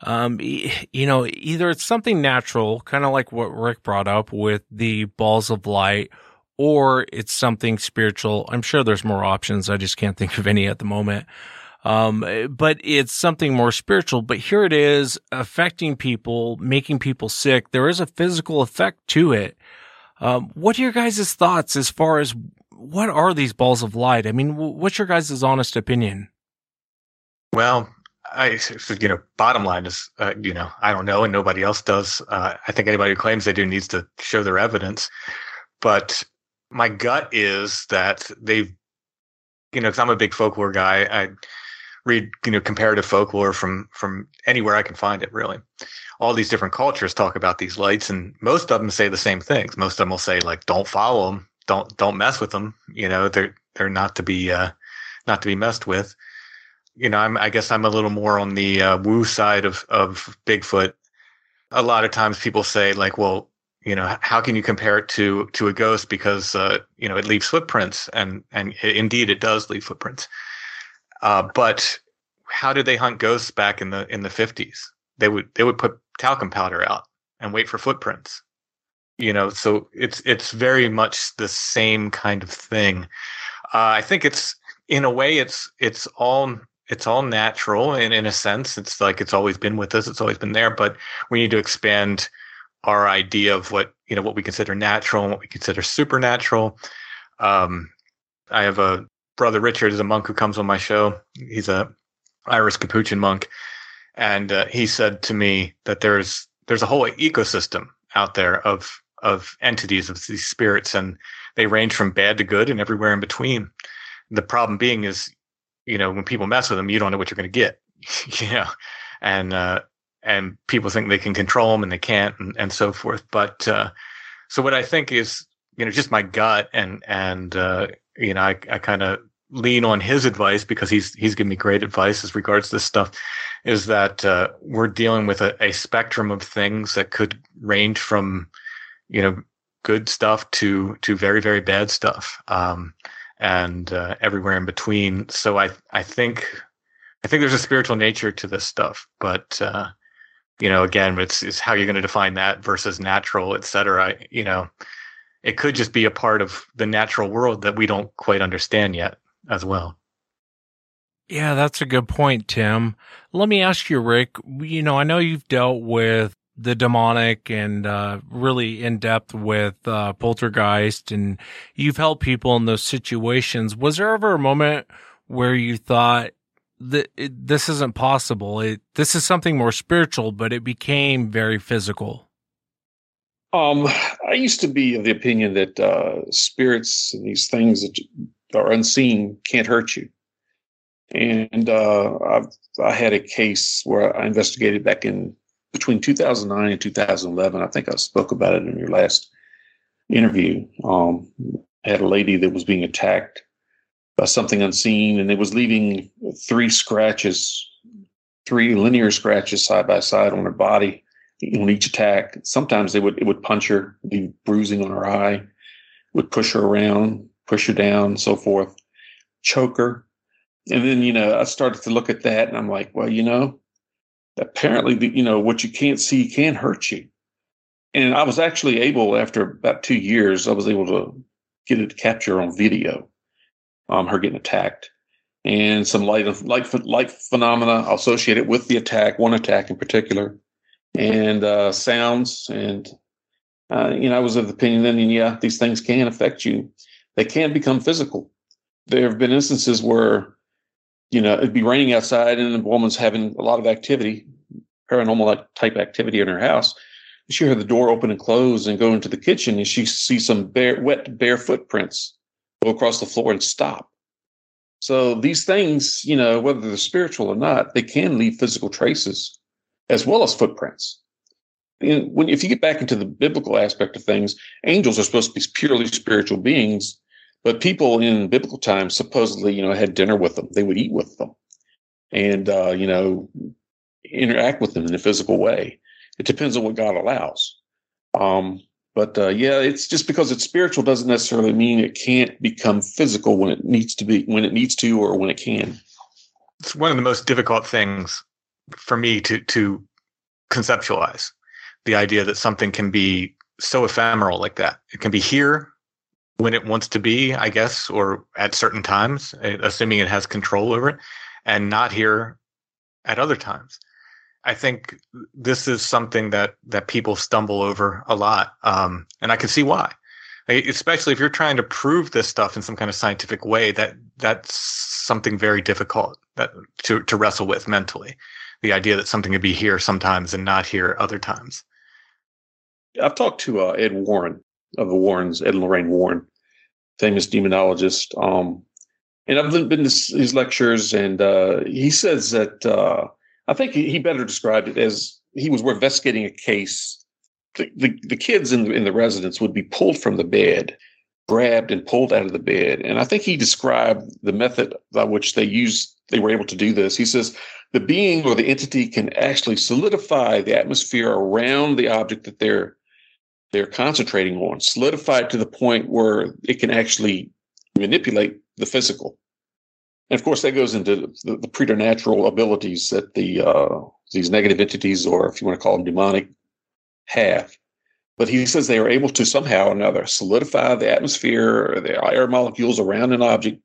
um, you know, either it's something natural, kind of like what Rick brought up with the balls of light, or it's something spiritual. I'm sure there's more options. I just can't think of any at the moment. Um, but it's something more spiritual. But here it is affecting people, making people sick. There is a physical effect to it. Um, what are your guys' thoughts as far as what are these balls of light? I mean, what's your guys' honest opinion? Well, I, you know, bottom line is, uh, you know, I don't know, and nobody else does. Uh, I think anybody who claims they do needs to show their evidence. But my gut is that they've, you know, because I'm a big folklore guy. I read you know comparative folklore from from anywhere I can find it really. All these different cultures talk about these lights, and most of them say the same things. Most of them will say like, "Don't follow them, don't don't mess with them." You know, they're they're not to be uh, not to be messed with. You know, I'm I guess I'm a little more on the uh, woo side of of Bigfoot. A lot of times people say like, "Well, you know, how can you compare it to to a ghost because uh, you know it leaves footprints, and and indeed it does leave footprints." Uh, but how did they hunt ghosts back in the in the fifties? They would they would put talcum powder out and wait for footprints. You know, so it's it's very much the same kind of thing. Uh, I think it's in a way, it's it's all it's all natural, and in a sense, it's like it's always been with us. It's always been there, but we need to expand our idea of what you know what we consider natural and what we consider supernatural. Um, I have a brother Richard is a monk who comes on my show. He's a Irish Capuchin monk, and uh, he said to me that there's there's a whole ecosystem out there of of entities of these spirits, and they range from bad to good and everywhere in between. The problem being is, you know, when people mess with them, you don't know what you're going to get, you know, and uh, and people think they can control them and they can't, and, and so forth. But uh, so what I think is, you know, just my gut and and uh, you know, I, I kind of lean on his advice because he's he's given me great advice as regards this stuff is that uh, we're dealing with a, a, spectrum of things that could range from you know good stuff to to very very bad stuff um, and uh, everywhere in between. So i i think i think there's a spiritual nature to this stuff but uh, you know again it's it's how you're going to define that versus natural et cetera you know it could just be a part of the natural world that we don't quite understand yet as well. Yeah, that's a good point, Tim. Let me ask you, Rick. You know, I know you've dealt with the demonic and uh, really in depth with uh, poltergeist, and you've helped people in those situations. Was there ever a moment where you thought that this isn't possible? It, this is something more spiritual, but it became very physical. Um, I used to be of the opinion that uh, spirits and these things that are unseen can't hurt you. And uh, I've, I had a case where I investigated back in between 2009 and 2011. I think I spoke about it in your last interview. Um, I had a lady that was being attacked by something unseen, and it was leaving three scratches, three linear scratches side by side on her body on each attack. Sometimes they would it would punch her, leave bruising on her eye, would push her around, push her down, so forth, choke her. And then, you know, I started to look at that and I'm like, well, you know, apparently, the, you know, what you can't see can hurt you. And I was actually able, after about two years, I was able to get it capture on video, um, her getting attacked and some light, of light, light phenomena associated with the attack, one attack in particular, and uh, sounds. And, uh, you know, I was of the opinion then, yeah, these things can affect you they can become physical. There have been instances where, you know, it'd be raining outside and the woman's having a lot of activity, paranormal type activity in her house. She heard the door open and close and go into the kitchen and she sees some bare, wet, bare footprints go across the floor and stop. So these things, you know, whether they're spiritual or not, they can leave physical traces as well as footprints when if you get back into the biblical aspect of things, angels are supposed to be purely spiritual beings, but people in biblical times supposedly, you know, had dinner with them. They would eat with them, and uh, you know, interact with them in a physical way. It depends on what God allows. Um, but uh, yeah, it's just because it's spiritual doesn't necessarily mean it can't become physical when it needs to be, when it needs to, or when it can. It's one of the most difficult things for me to to conceptualize the idea that something can be so ephemeral like that. It can be here when it wants to be, I guess, or at certain times, eh, assuming it has control over it, and not here at other times. I think this is something that that people stumble over a lot, um, and I can see why. Especially if you're trying to prove this stuff in some kind of scientific way, that that's something very difficult that to to wrestle with mentally. The idea that something could be here sometimes and not here other times. I've talked to uh, Ed Warren of the Warrens, Ed and Lorraine Warren, famous demonologist. Um, and I've been to his lectures, and uh, he says that uh, I think he better described it as he was investigating a case. The, the, the kids in the, in the residence would be pulled from the bed, grabbed and pulled out of the bed. And I think he described the method by which they used, they were able to do this. He says the being or the entity can actually solidify the atmosphere around the object that they're they're concentrating on, solidify it to the point where it can actually manipulate the physical. And of course, that goes into the, the preternatural abilities that the uh, these negative entities, or if you want to call them demonic, have. But he says they are able to somehow or another solidify the atmosphere or the air molecules around an object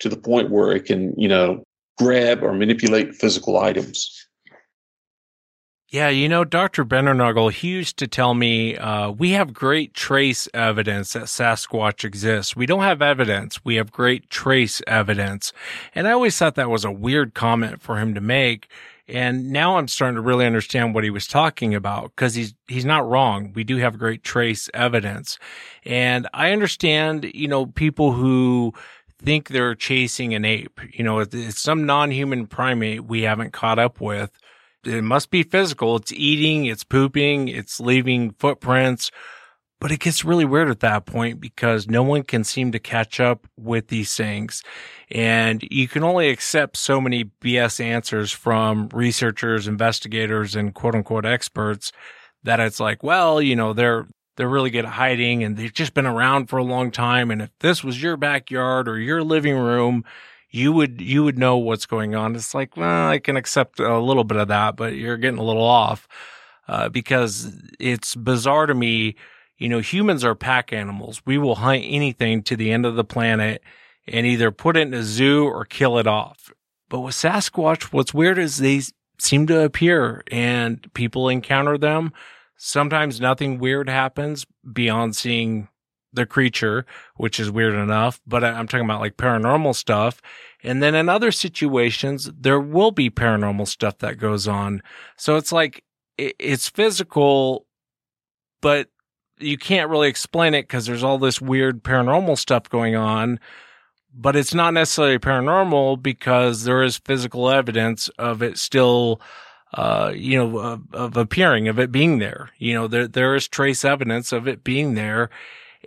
to the point where it can, you know, grab or manipulate physical items. Yeah, you know, Dr. Bennernagel, he used to tell me, uh, we have great trace evidence that Sasquatch exists. We don't have evidence. We have great trace evidence. And I always thought that was a weird comment for him to make. And now I'm starting to really understand what he was talking about because he's, he's not wrong. We do have great trace evidence. And I understand, you know, people who think they're chasing an ape, you know, it's some non-human primate we haven't caught up with it must be physical. It's eating, it's pooping, it's leaving footprints. But it gets really weird at that point because no one can seem to catch up with these things. And you can only accept so many BS answers from researchers, investigators, and quote unquote experts that it's like, well, you know, they're, they're really good at hiding and they've just been around for a long time. And if this was your backyard or your living room, you would you would know what's going on. It's like, well, I can accept a little bit of that, but you're getting a little off uh, because it's bizarre to me. You know, humans are pack animals. We will hunt anything to the end of the planet and either put it in a zoo or kill it off. But with Sasquatch, what's weird is they seem to appear and people encounter them. Sometimes nothing weird happens beyond seeing the creature, which is weird enough, but I'm talking about like paranormal stuff. And then in other situations, there will be paranormal stuff that goes on. So it's like, it's physical, but you can't really explain it because there's all this weird paranormal stuff going on. But it's not necessarily paranormal because there is physical evidence of it still, uh, you know, of, of appearing, of it being there. You know, there, there is trace evidence of it being there.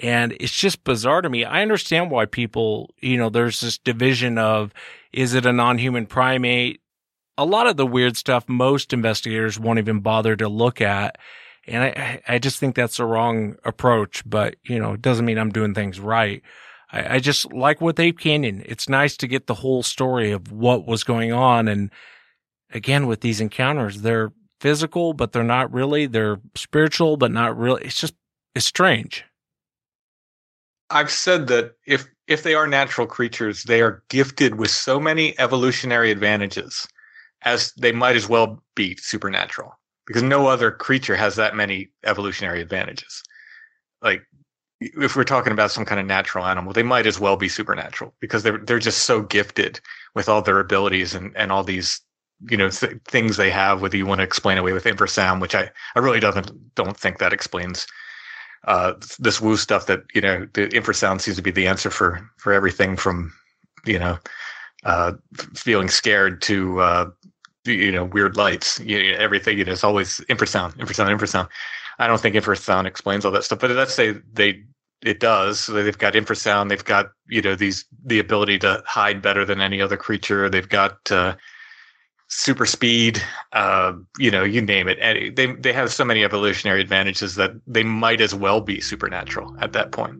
And it's just bizarre to me. I understand why people, you know, there's this division of, is it a non-human primate? A lot of the weird stuff most investigators won't even bother to look at. And I, I just think that's the wrong approach, but you know, it doesn't mean I'm doing things right. I, I just like with Ape Canyon. It's nice to get the whole story of what was going on. And again, with these encounters, they're physical, but they're not really. They're spiritual, but not really. It's just, it's strange. I've said that if if they are natural creatures, they are gifted with so many evolutionary advantages as they might as well be supernatural because no other creature has that many evolutionary advantages. Like if we're talking about some kind of natural animal, they might as well be supernatural because they're they're just so gifted with all their abilities and and all these you know th- things they have. Whether you want to explain away with infrasound, which I I really doesn't don't think that explains uh, this woo stuff that you know the infrasound seems to be the answer for for everything from you know uh, feeling scared to uh, you know weird lights. You know, everything you know, it's always infrasound, infrasound, infrasound. I don't think infrasound explains all that stuff, but let's say they it does. So they've got infrasound. They've got you know these the ability to hide better than any other creature. They've got uh, super speed, uh, you know, you name it. And they they have so many evolutionary advantages that they might as well be supernatural at that point.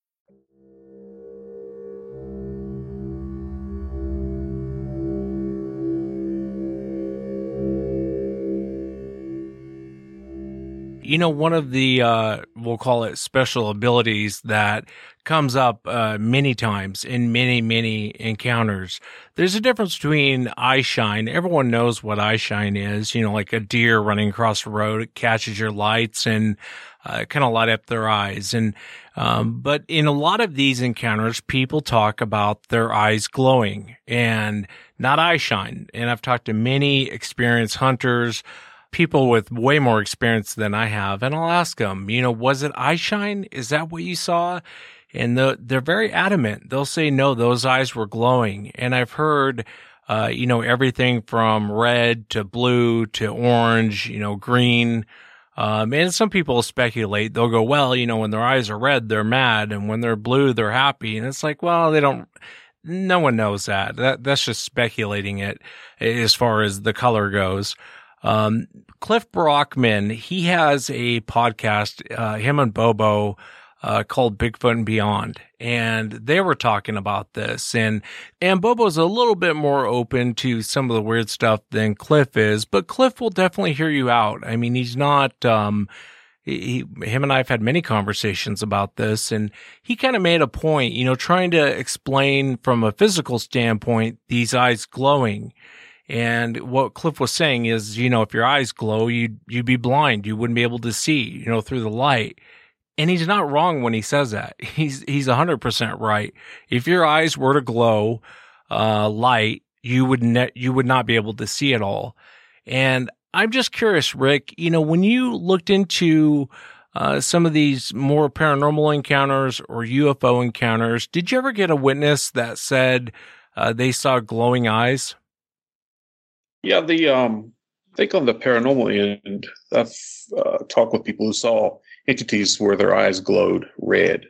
You know, one of the, uh, we'll call it special abilities that comes up uh, many times in many, many encounters. There's a difference between eye shine. Everyone knows what eye shine is, you know, like a deer running across the road, it catches your lights and uh, kind of light up their eyes. And, um, but in a lot of these encounters, people talk about their eyes glowing and not eye shine. And I've talked to many experienced hunters, people with way more experience than I have, and I'll ask them, you know, was it eye shine? Is that what you saw? And the, they're very adamant. They'll say, no, those eyes were glowing. And I've heard, uh, you know, everything from red to blue to orange, you know, green. Um, and some people speculate, they'll go, well, you know, when their eyes are red, they're mad. And when they're blue, they're happy. And it's like, well, they don't, no one knows that. That, that's just speculating it as far as the color goes. Um, Cliff Barackman, he has a podcast, uh, him and Bobo, uh, called Bigfoot and Beyond. And they were talking about this and, and Bobo's a little bit more open to some of the weird stuff than Cliff is, but Cliff will definitely hear you out. I mean, he's not, um, he, him and I have had many conversations about this and he kind of made a point, you know, trying to explain from a physical standpoint, these eyes glowing. And what Cliff was saying is, you know, if your eyes glow, you'd, you'd be blind. You wouldn't be able to see, you know, through the light. And he's not wrong when he says that. He's, he's hundred percent right. If your eyes were to glow, uh, light, you would ne- you would not be able to see it all. And I'm just curious, Rick, you know, when you looked into, uh, some of these more paranormal encounters or UFO encounters, did you ever get a witness that said, uh, they saw glowing eyes? Yeah, the um, I think on the paranormal end, I've uh, talked with people who saw entities where their eyes glowed red,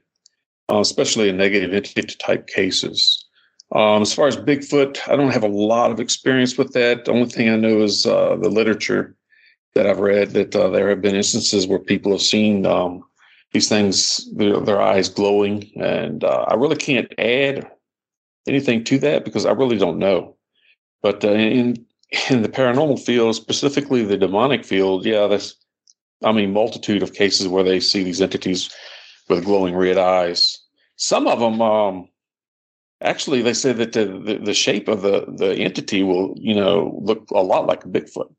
uh, especially in negative entity type cases. Um, as far as Bigfoot, I don't have a lot of experience with that. The only thing I know is uh, the literature that I've read that uh, there have been instances where people have seen um, these things, their, their, eyes glowing, and uh, I really can't add anything to that because I really don't know. But uh, in in the paranormal field, specifically the demonic field, yeah, that's I mean, multitude of cases where they see these entities with glowing red eyes. Some of them, um, actually, they say that the, the, the shape of the the entity will, you know, look a lot like a Bigfoot.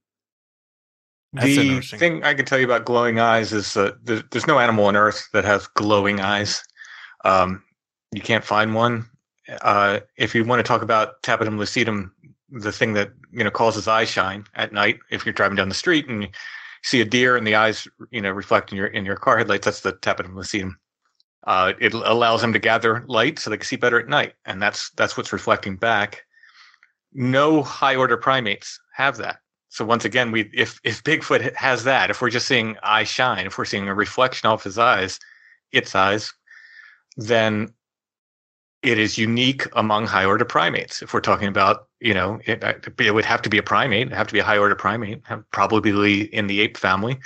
That's the thing I can tell you about glowing eyes is that there's no animal on Earth that has glowing eyes. Um, you can't find one. Uh, if you want to talk about tapetum lucidum, the thing that you know causes eye shine at night, if you're driving down the street and you see a deer and the eyes, you know, reflect in your in your car headlights, that's the tapetum lucidum. Uh, it allows them to gather light so they can see better at night, and that's that's what's reflecting back. No high order primates have that. So once again, we if if Bigfoot has that, if we're just seeing eye shine, if we're seeing a reflection off his eyes, its eyes, then it is unique among high order primates. If we're talking about, you know, it, it would have to be a primate, have to be a high order primate, probably in the ape family.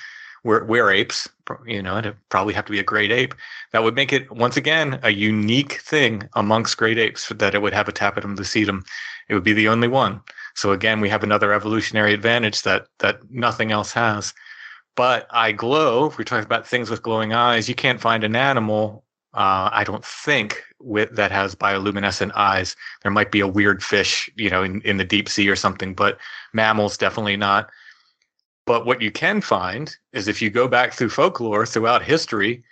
We're, we're apes, you know, it'd probably have to be a great ape. That would make it, once again, a unique thing amongst great apes that it would have a tapetum lucidum. It would be the only one. So again, we have another evolutionary advantage that that nothing else has. But eye glow, if we're talking about things with glowing eyes, you can't find an animal uh, I don't think with that has bioluminescent eyes. There might be a weird fish, you know, in, in the deep sea or something, but mammals definitely not. But what you can find is if you go back through folklore throughout history,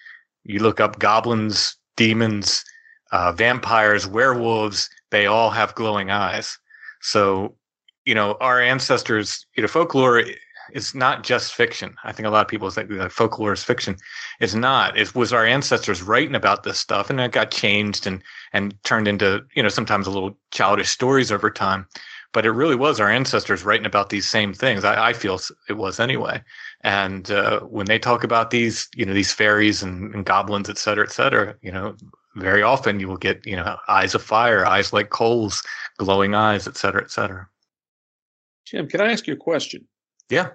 you look up goblins, demons, uh, vampires, werewolves, they all have glowing eyes. So, you know, our ancestors, you know, folklore it's not just fiction. I think a lot of people think that folklore is fiction. It's not. It was our ancestors writing about this stuff, and it got changed and and turned into you know sometimes a little childish stories over time. But it really was our ancestors writing about these same things. I, I feel it was anyway. And uh, when they talk about these, you know, these fairies and, and goblins, et cetera, et cetera, you know, very often you will get, you know, eyes of fire, eyes like coals, glowing eyes, et cetera, et cetera. Jim, can I ask you a question? Yeah.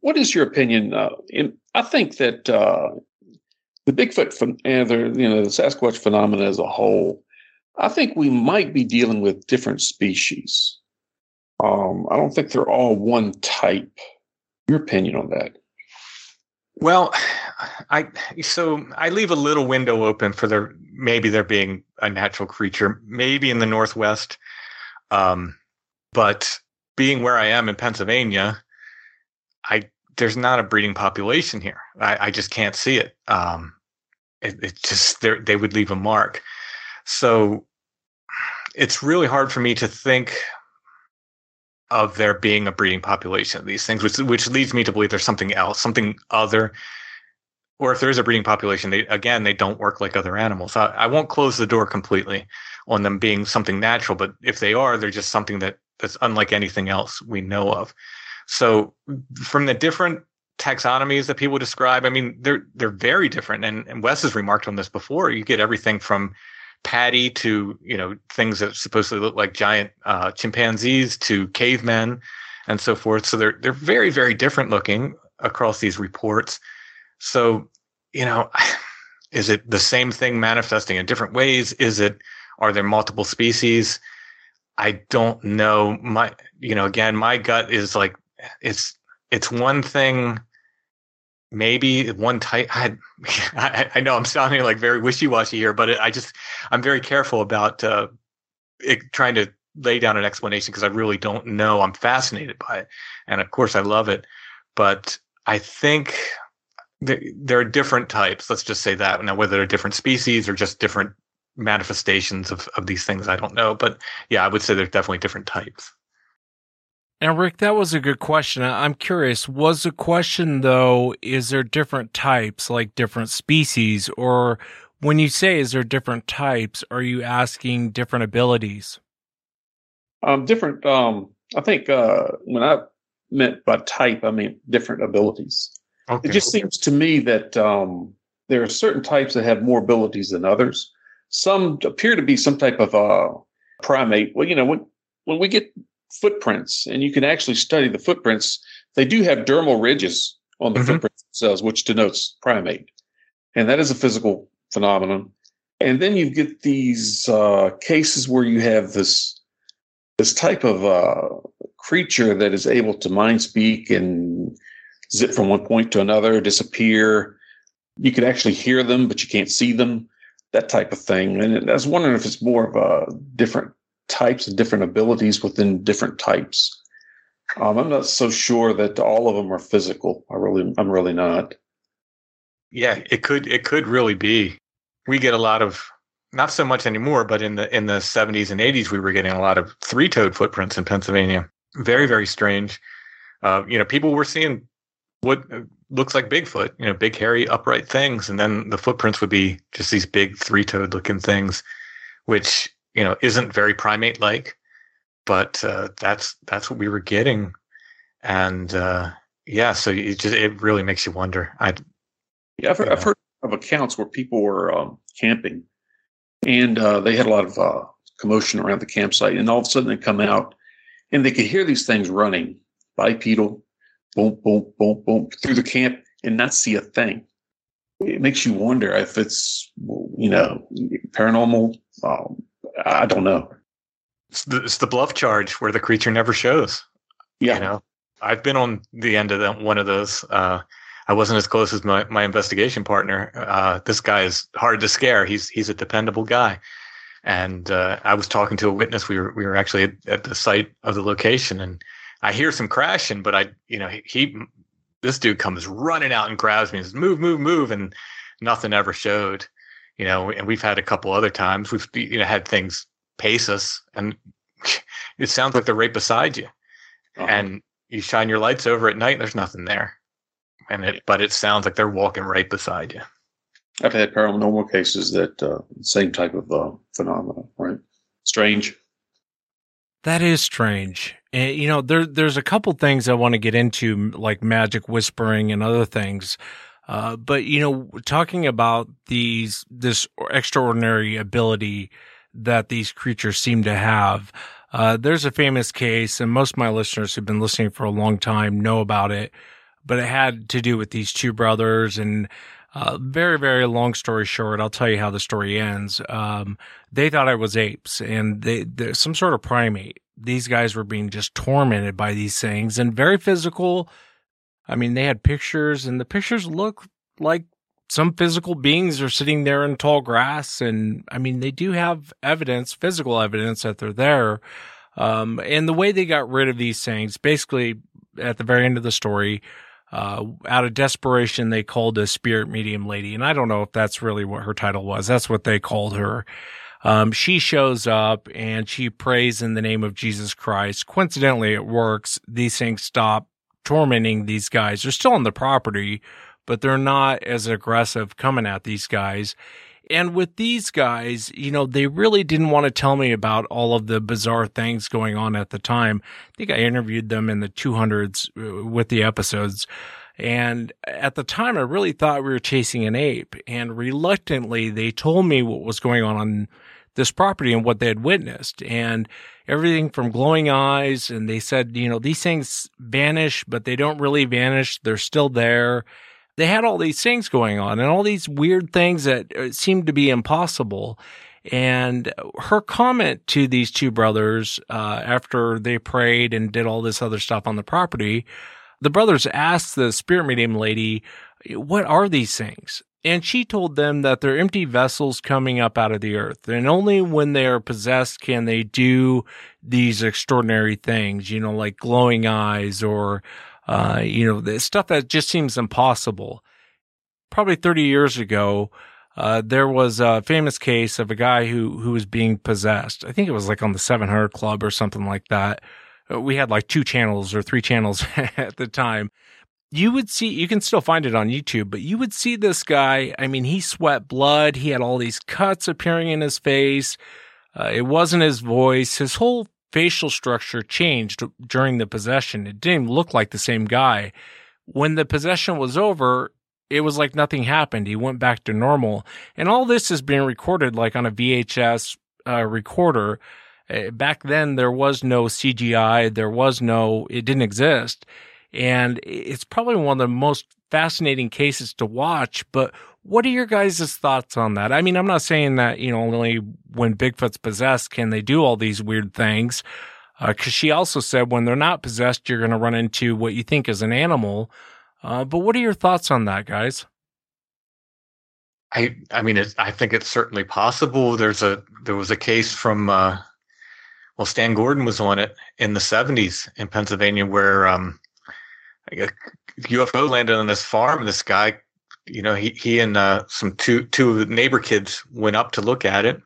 What is your opinion? Uh, in, I think that uh, the Bigfoot and the you know the Sasquatch phenomenon as a whole, I think we might be dealing with different species. Um, I don't think they're all one type. Your opinion on that? Well, I so I leave a little window open for there maybe there being a natural creature, maybe in the northwest. Um, but being where I am in Pennsylvania, I there's not a breeding population here. I, I just can't see it. Um, it, it just they would leave a mark. So it's really hard for me to think of there being a breeding population of these things, which which leads me to believe there's something else, something other. Or if there is a breeding population, they again they don't work like other animals. I, I won't close the door completely on them being something natural, but if they are, they're just something that that's unlike anything else we know of. So from the different taxonomies that people describe, I mean, they're they're very different. And, and Wes has remarked on this before. You get everything from Patty to you know things that supposedly look like giant uh, chimpanzees to cavemen and so forth. So they're they're very very different looking across these reports. So you know, is it the same thing manifesting in different ways? Is it are there multiple species? I don't know. My you know again, my gut is like it's it's one thing maybe one type I, I, know i'm sounding like very wishy-washy here but it, i just i'm very careful about uh, it, trying to lay down an explanation because i really don't know. I'm fascinated by it and of course i love it but i think there are different types let's just say that. Now whether they're different species or just different manifestations of, of these things i don't know but yeah i would say there's definitely different types now, Rick, that was a good question. I'm curious, was the question though, is there different types, like different species? Or when you say, is there different types, are you asking different abilities? Um, different, um, I think, uh, when I meant by type, I mean different abilities. Okay. It just seems to me that, um, there are certain types that have more abilities than others. Some appear to be some type of, uh, primate. Well, you know, when, when we get footprints, and you can actually study the footprints. They do have dermal ridges on the mm-hmm. footprints themselves, which denotes primate, and that is a physical phenomenon. And then you get these uh, cases where you have this this type of uh, creature that is able to mind speak and zip from one point to another, disappear. You can actually hear them, but you can't see them. That type of thing. And I was wondering if it's more of a different types and different abilities within different types. Um, I'm not so sure that all of them are physical. I really, I'm really not. Yeah, it could, it could really be. We get a lot of, not so much anymore, but in the in the 70s and 80s, we were getting a lot of three-toed footprints in Pennsylvania. Very, very strange. Uh, you know, people were seeing what looks like Bigfoot, you know, big, hairy, upright things, and then the footprints would be just these big three-toed looking things, which you know isn't very primate like but uh, that's that's what we were getting. And uh, yeah so it just it really makes you wonder. I yeah i've, I've heard of accounts where people were um, camping and uh, they had a lot of uh, commotion around the campsite and all of a sudden they come out and they could hear these things running bipedal boom boom boom boom through the camp and not see a thing. It makes you wonder if it's you know paranormal um, I don't know. It's the, it's the bluff charge where the creature never shows. Yeah. You know, I've been on the end of one of those. Uh, I wasn't as close as my, my investigation partner. Uh, this guy is hard to scare. He's he's a dependable guy. And uh, I was talking to a witness. We were we were actually at, at, the site of the location, and I hear some crashing. But I, you know, he, he this dude comes running out and grabs me and says, "Move, move, move!" And nothing ever showed you know, and we've had a couple other times we've you know had things pace us, and it sounds like they're right beside you, uh-huh. and you shine your lights over at night, and there's nothing there, and it but it sounds like they're walking right beside you. I've had paranormal cases that uh, same type of uh, phenomenon, right? Strange. That is strange. And, you know, there, there's a couple things I want to get into, like magic whispering and other things. Uh, but you know, talking about these, this extraordinary ability that these creatures seem to have, uh, there's a famous case and most of my listeners who've been listening for a long time know about it, but it had to do with these two brothers and, uh, very, very long story short, I'll tell you how the story ends. Um, they thought it was apes and they, some sort of primate. These guys were being just tormented by these things and very physical, I mean, they had pictures and the pictures look like some physical beings are sitting there in tall grass. And I mean, they do have evidence, physical evidence that they're there. Um, and the way they got rid of these things, basically at the very end of the story, uh, out of desperation, they called a spirit medium lady. And I don't know if that's really what her title was. That's what they called her. Um, she shows up and she prays in the name of Jesus Christ. Coincidentally, it works. These things stop tormenting these guys. They're still on the property, but they're not as aggressive coming at these guys. And with these guys, you know, they really didn't want to tell me about all of the bizarre things going on at the time. I think I interviewed them in the 200s uh, with the episodes. And at the time, I really thought we were chasing an ape. And reluctantly, they told me what was going on on this property and what they had witnessed. And everything from glowing eyes. And they said, you know, these things vanish, but they don't really vanish. They're still there they had all these things going on and all these weird things that uh, seemed to be impossible. And her comment to these two brothers, uh, after they prayed and did all this other stuff on the property, the brothers asked the spirit medium lady, what are these things? And she told them that they're empty vessels coming up out of the earth. And only when they are possessed can they do these extraordinary things, you know, like glowing eyes or uh, you know, the stuff that just seems impossible. Probably 30 years ago, uh, there was a famous case of a guy who, who was being possessed. I think it was like on the 700 Club or something like that. We had like two channels or three channels at the time. You would see, you can still find it on YouTube, but you would see this guy. I mean, he sweat blood. He had all these cuts appearing in his face. Uh, it wasn't his voice. His whole facial structure changed during the possession. It didn't look like the same guy. When the possession was over, it was like nothing happened. He went back to normal. And all this is being recorded like on a VHS uh, recorder. Uh, back then, there was no CGI. There was no, it didn't exist. And it's probably one of the most fascinating cases to watch. But what are your guys' thoughts on that? I mean, I'm not saying that, you know, only when Bigfoot's possessed can they do all these weird things. Uh, cause she also said when they're not possessed, you're going to run into what you think is an animal. Uh, but what are your thoughts on that, guys? I, I mean, I think it's certainly possible. There's a, there was a case from, uh, well, Stan Gordon was on it in the 70s in Pennsylvania where, um, UFO landed on this farm and this guy you know, he he and uh, some two two neighbor kids went up to look at it. And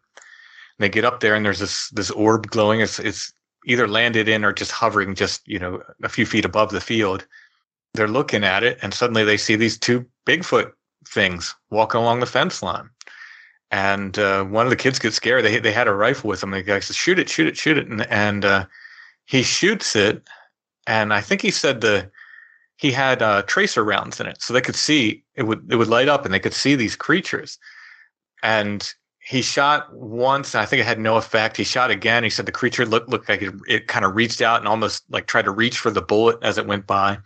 they get up there and there's this this orb glowing. It's it's either landed in or just hovering just you know a few feet above the field. They're looking at it and suddenly they see these two Bigfoot things walking along the fence line. And uh, one of the kids gets scared. They they had a rifle with them. The guy says, "Shoot it, shoot it, shoot it!" And and uh, he shoots it. And I think he said the he had uh, tracer rounds in it, so they could see it would it would light up, and they could see these creatures. And he shot once, and I think it had no effect. He shot again. He said the creature looked looked like it, it kind of reached out and almost like tried to reach for the bullet as it went by.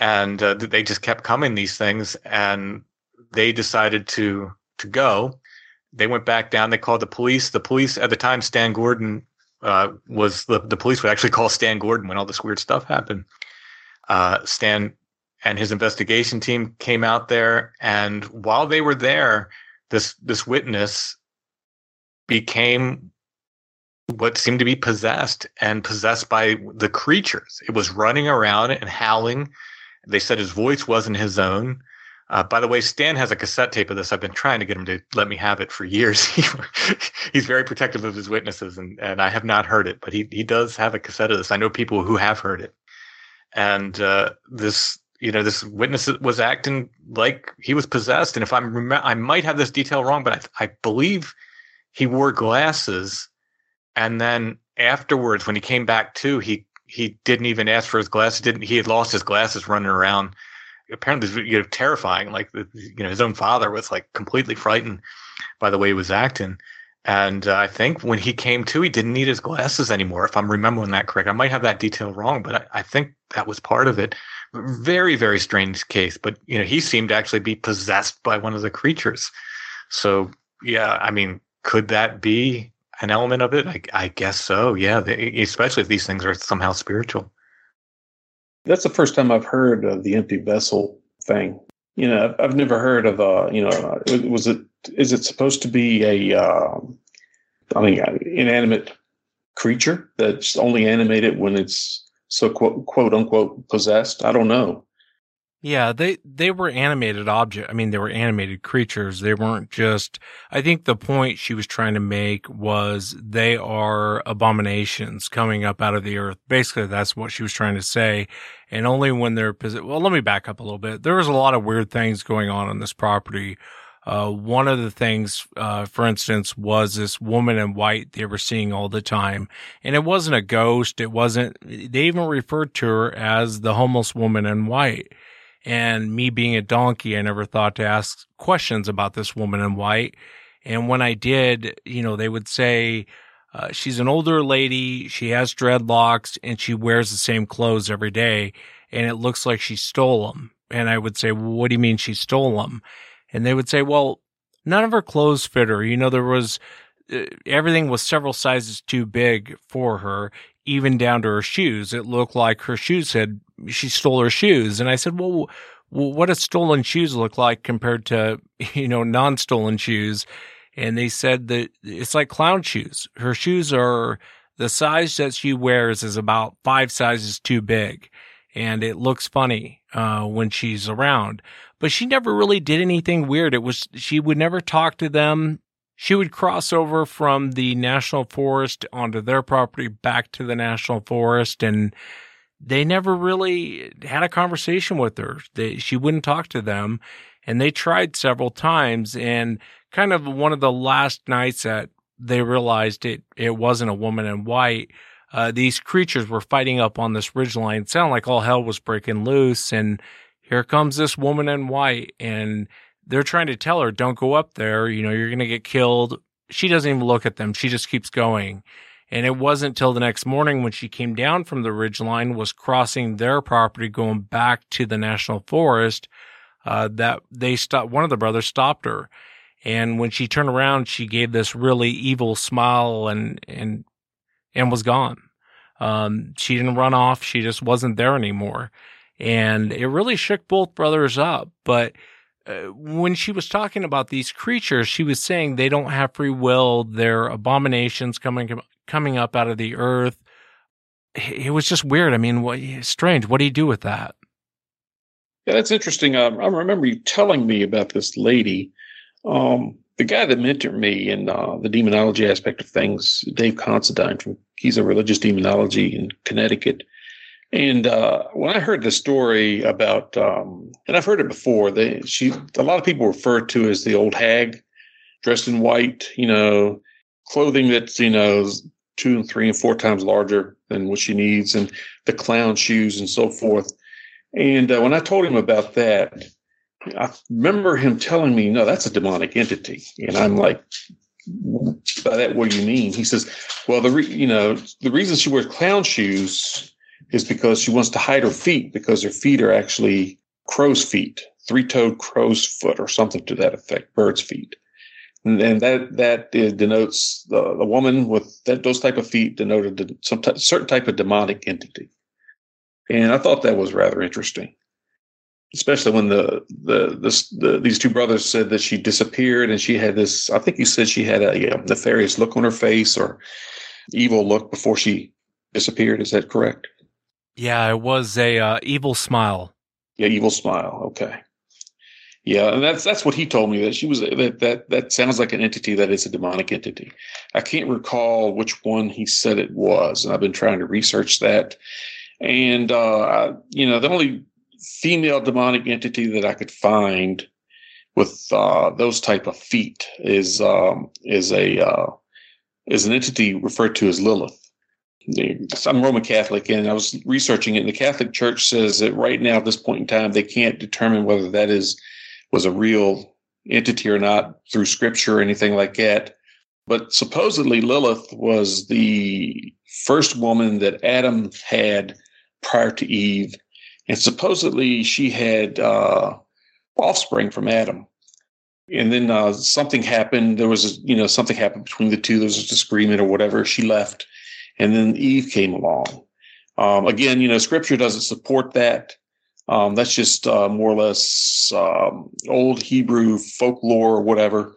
And uh, they just kept coming these things, and they decided to to go. They went back down. They called the police. The police at the time, Stan Gordon uh, was the the police would actually call Stan Gordon when all this weird stuff happened uh, Stan and his investigation team came out there, and while they were there, this this witness became what seemed to be possessed and possessed by the creatures. It was running around and howling. They said his voice wasn't his own. Uh, by the way, Stan has a cassette tape of this. I've been trying to get him to let me have it for years. He's very protective of his witnesses, and, and I have not heard it, but he, he does have a cassette of this. I know people who have heard it and uh, this you know this witness was acting like he was possessed. And if i'm rem- i might have this detail wrong but I, I believe he wore glasses. And then afterwards when he came back to he he didn't even ask for his glasses didn't he had lost his glasses running around. Apparently you know terrifying like you know his own father was like completely frightened by the way he was acting and uh, I think when he came to, he didn't need his glasses anymore, if I'm remembering that correct. I might have that detail wrong, but I, I think that was part of it. Very, very strange case. But, you know, he seemed to actually be possessed by one of the creatures. So, yeah, I mean, could that be an element of it? I, I guess so. Yeah. They, especially if these things are somehow spiritual. That's the first time I've heard of the empty vessel thing. You know, I've, never heard of, uh, you know, was it, is it supposed to be a, uh, I mean, inanimate creature that's only animated when it's so quote, quote unquote possessed? I don't know. Yeah, they they were animated object. I mean, they were animated creatures. They weren't just. I think the point she was trying to make was they are abominations coming up out of the earth. Basically, that's what she was trying to say. And only when they're well, let me back up a little bit. There was a lot of weird things going on on this property. Uh, one of the things, uh, for instance, was this woman in white they were seeing all the time. And it wasn't a ghost. It wasn't, they even referred to her as the homeless woman in white. And me being a donkey, I never thought to ask questions about this woman in white. And when I did, you know, they would say, uh, she's an older lady. She has dreadlocks and she wears the same clothes every day. And it looks like she stole them. And I would say, well, what do you mean she stole them? And they would say, well, none of her clothes fit her. You know, there was, uh, everything was several sizes too big for her, even down to her shoes. It looked like her shoes had she stole her shoes. And I said, well, what does stolen shoes look like compared to, you know, non-stolen shoes? And they said that it's like clown shoes. Her shoes are the size that she wears is about five sizes too big. And it looks funny, uh, when she's around, but she never really did anything weird. It was, she would never talk to them. She would cross over from the national forest onto their property back to the national forest and they never really had a conversation with her. They, she wouldn't talk to them and they tried several times. And kind of one of the last nights that they realized it, it wasn't a woman in white. Uh, these creatures were fighting up on this ridgeline. It sounded like all hell was breaking loose. And here comes this woman in white and they're trying to tell her, don't go up there. You know, you're going to get killed. She doesn't even look at them. She just keeps going. And it wasn't till the next morning when she came down from the ridge line, was crossing their property, going back to the national forest, uh, that they stopped. One of the brothers stopped her. And when she turned around, she gave this really evil smile and, and, and was gone. Um, she didn't run off. She just wasn't there anymore. And it really shook both brothers up. But, uh, when she was talking about these creatures, she was saying they don't have free will. They're abominations coming coming up out of the earth. It was just weird. I mean, what, strange. What do you do with that? Yeah, that's interesting. Um, I remember you telling me about this lady. Um, the guy that mentored me in uh, the demonology aspect of things, Dave Considine, from he's a religious demonology in Connecticut. And uh, when I heard the story about, um, and I've heard it before, they, she, a lot of people refer to as the old hag, dressed in white, you know, clothing that's you know two and three and four times larger than what she needs, and the clown shoes and so forth. And uh, when I told him about that, I remember him telling me, "No, that's a demonic entity," and I'm like, "By that, what do you mean?" He says, "Well, the re- you know the reason she wears clown shoes is because she wants to hide her feet because her feet are actually crow's feet, three-toed crow's foot, or something to that effect, bird's feet." and, that that denotes the, the woman with that, those type of feet denoted some t- certain type of demonic entity, and I thought that was rather interesting, especially when the the, the these two brothers said that she disappeared and she had this. I think you said she had a nefarious look on her face or evil look before she disappeared. Is that correct? Yeah, it was a uh, evil smile. Yeah, evil smile. Okay. Yeah, and that's that's what he told me that she was that that that sounds like an entity that is a demonic entity. I can't recall which one he said it was, and I've been trying to research that. And uh, I, you know, the only female demonic entity that I could find with uh, those type of feet is um, is a uh, is an entity referred to as Lilith. I'm Roman Catholic, and I was researching it. And the Catholic Church says that right now, at this point in time, they can't determine whether that is was a real entity or not through scripture or anything like that. But supposedly Lilith was the first woman that Adam had prior to Eve. And supposedly she had uh, offspring from Adam. And then uh, something happened. There was, a, you know, something happened between the two. There was a disagreement or whatever. She left. And then Eve came along. Um, again, you know, scripture doesn't support that. Um, that's just uh, more or less um, old Hebrew folklore or whatever.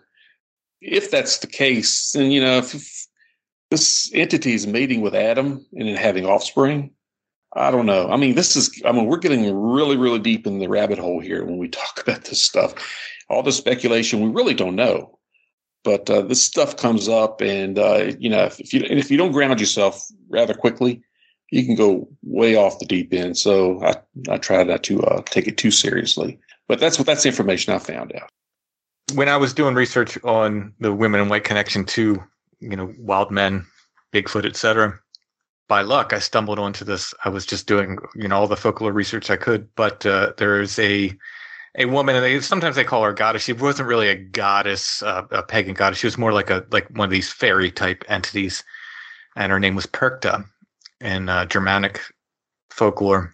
If that's the case, then you know, if, if this entity is mating with Adam and then having offspring, I don't know. I mean, this is, I mean, we're getting really, really deep in the rabbit hole here when we talk about this stuff. All the speculation, we really don't know. But uh, this stuff comes up, and uh, you know, if, if you if you don't ground yourself rather quickly, you can go way off the deep end. So I I try not to uh, take it too seriously. But that's what that's the information I found out. When I was doing research on the women in white connection to, you know, wild men, Bigfoot, etc by luck, I stumbled onto this. I was just doing, you know, all the folklore research I could, but uh, there's a a woman, and they sometimes they call her a goddess. She wasn't really a goddess, uh, a pagan goddess. She was more like a like one of these fairy type entities, and her name was Perchta in uh, Germanic folklore.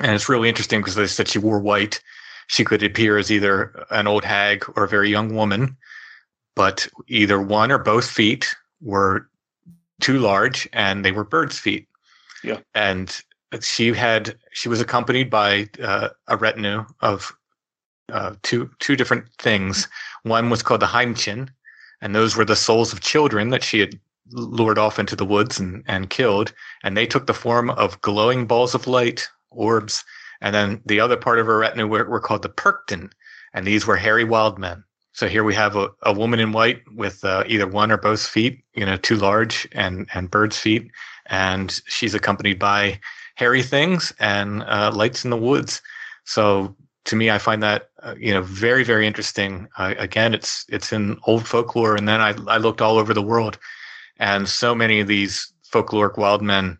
And it's really interesting because they said she wore white. She could appear as either an old hag or a very young woman, but either one or both feet were too large and they were bird's feet. Yeah. And she had she was accompanied by uh, a retinue of uh, two two different things. One was called the Heimchen, and those were the souls of children that she had lured off into the woods and, and killed. And they took the form of glowing balls of light, orbs. And then the other part of her retinue were, were called the Perchten, and these were hairy wild men. So here we have a, a woman in white with uh, either one or both feet, you know, too large and, and bird's feet. And she's accompanied by hairy things and uh, lights in the woods. So to me, I find that, uh, you know, very, very interesting. Uh, again, it's, it's in old folklore. And then I, I looked all over the world and so many of these folkloric wild men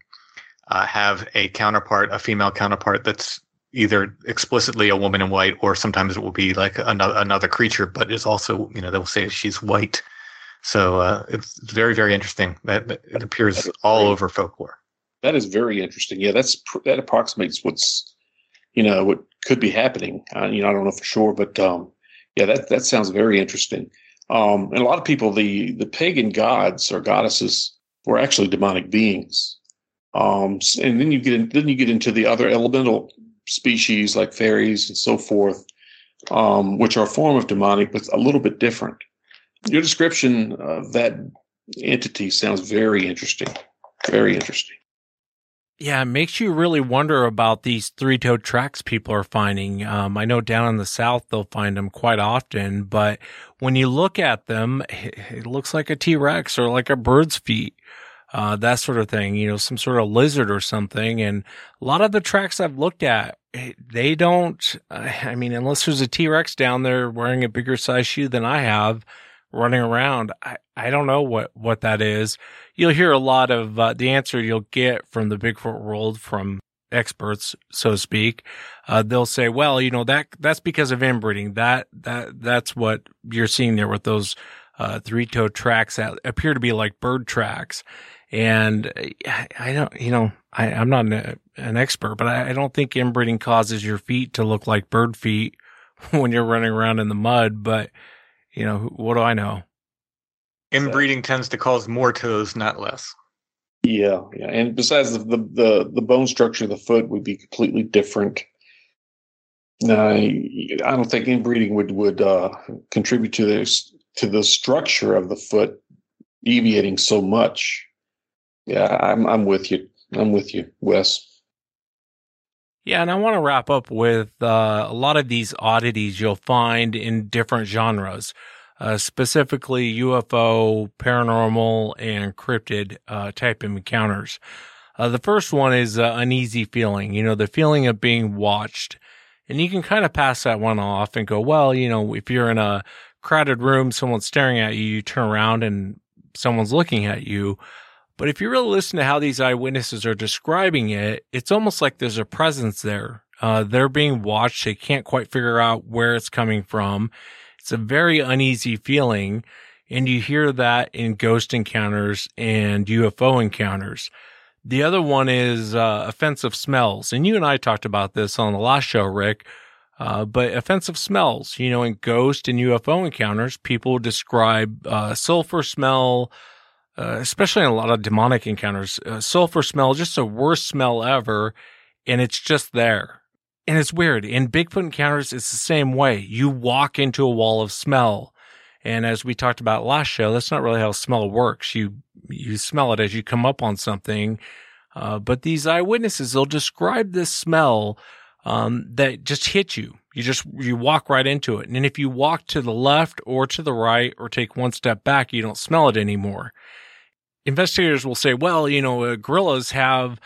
uh, have a counterpart, a female counterpart that's either explicitly a woman in white or sometimes it will be like another another creature but it's also you know they'll say she's white so uh, it's very very interesting that, it appears all over folklore that is very interesting yeah that's that approximates what's you know what could be happening uh, you know i don't know for sure but um yeah that that sounds very interesting um and a lot of people the the pagan gods or goddesses were actually demonic beings um and then you get in, then you get into the other elemental species like fairies and so forth, um, which are a form of demonic, but a little bit different. Your description of that entity sounds very interesting. Very interesting. Yeah, it makes you really wonder about these three toed tracks people are finding. Um, I know down in the South, they'll find them quite often, but when you look at them, it looks like a T Rex or like a bird's feet uh, that sort of thing, you know, some sort of lizard or something. And a lot of the tracks I've looked at, eh, they don't, I mean, unless there's a T Rex down there wearing a bigger size shoe than I have running around, I, I don't know what, what that is. You'll hear a lot of uh, the answer you'll get from the Bigfoot world from experts, so to speak. Uh, they'll say, well, you know, that, that's because of inbreeding. That, that, that's what you're seeing there with those, uh, three toed tracks that appear to be like bird tracks. And I don't, you know, I, am not an, an, expert, but I, I don't think inbreeding causes your feet to look like bird feet when you're running around in the mud. But, you know, what do I know? Inbreeding tends to cause more toes, not less. Yeah, yeah, and besides the the the, the bone structure of the foot would be completely different. I I don't think inbreeding would would uh, contribute to this to the structure of the foot deviating so much. Yeah, I'm I'm with you. I'm with you, Wes. Yeah, and I want to wrap up with uh, a lot of these oddities you'll find in different genres, uh, specifically UFO, paranormal, and cryptid uh, type of encounters. Uh, the first one is uh, uneasy feeling, you know, the feeling of being watched. And you can kind of pass that one off and go, well, you know, if you're in a crowded room, someone's staring at you, you turn around and someone's looking at you. But if you really listen to how these eyewitnesses are describing it, it's almost like there's a presence there. Uh, they're being watched. They can't quite figure out where it's coming from. It's a very uneasy feeling. And you hear that in ghost encounters and UFO encounters. The other one is uh, offensive smells. And you and I talked about this on the last show, Rick. Uh, but offensive smells, you know, in ghost and UFO encounters, people describe uh, sulfur smell, uh, especially in a lot of demonic encounters. Uh, sulfur smell, just the worst smell ever, and it's just there. And it's weird. In Bigfoot encounters, it's the same way. You walk into a wall of smell. And as we talked about last show, that's not really how smell works. You you smell it as you come up on something. Uh, but these eyewitnesses, they'll describe this smell um, that just hits you. You just you walk right into it, and if you walk to the left or to the right or take one step back, you don't smell it anymore. Investigators will say, "Well, you know, uh, gorillas have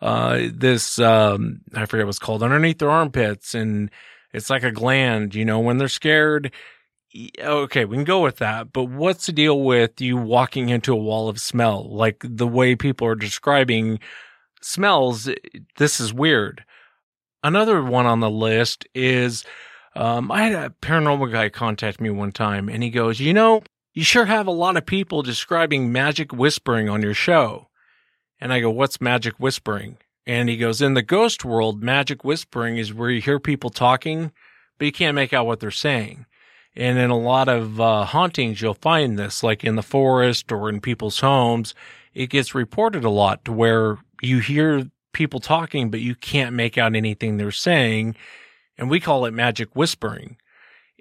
uh, this um, I forget what's called underneath their armpits, and it's like a gland. You know, when they're scared." Okay, we can go with that, but what's the deal with you walking into a wall of smell? Like the way people are describing smells, this is weird. Another one on the list is um, I had a paranormal guy contact me one time and he goes, You know, you sure have a lot of people describing magic whispering on your show. And I go, What's magic whispering? And he goes, In the ghost world, magic whispering is where you hear people talking, but you can't make out what they're saying. And in a lot of uh, hauntings, you'll find this, like in the forest or in people's homes. It gets reported a lot to where you hear people talking, but you can't make out anything they're saying. And we call it magic whispering.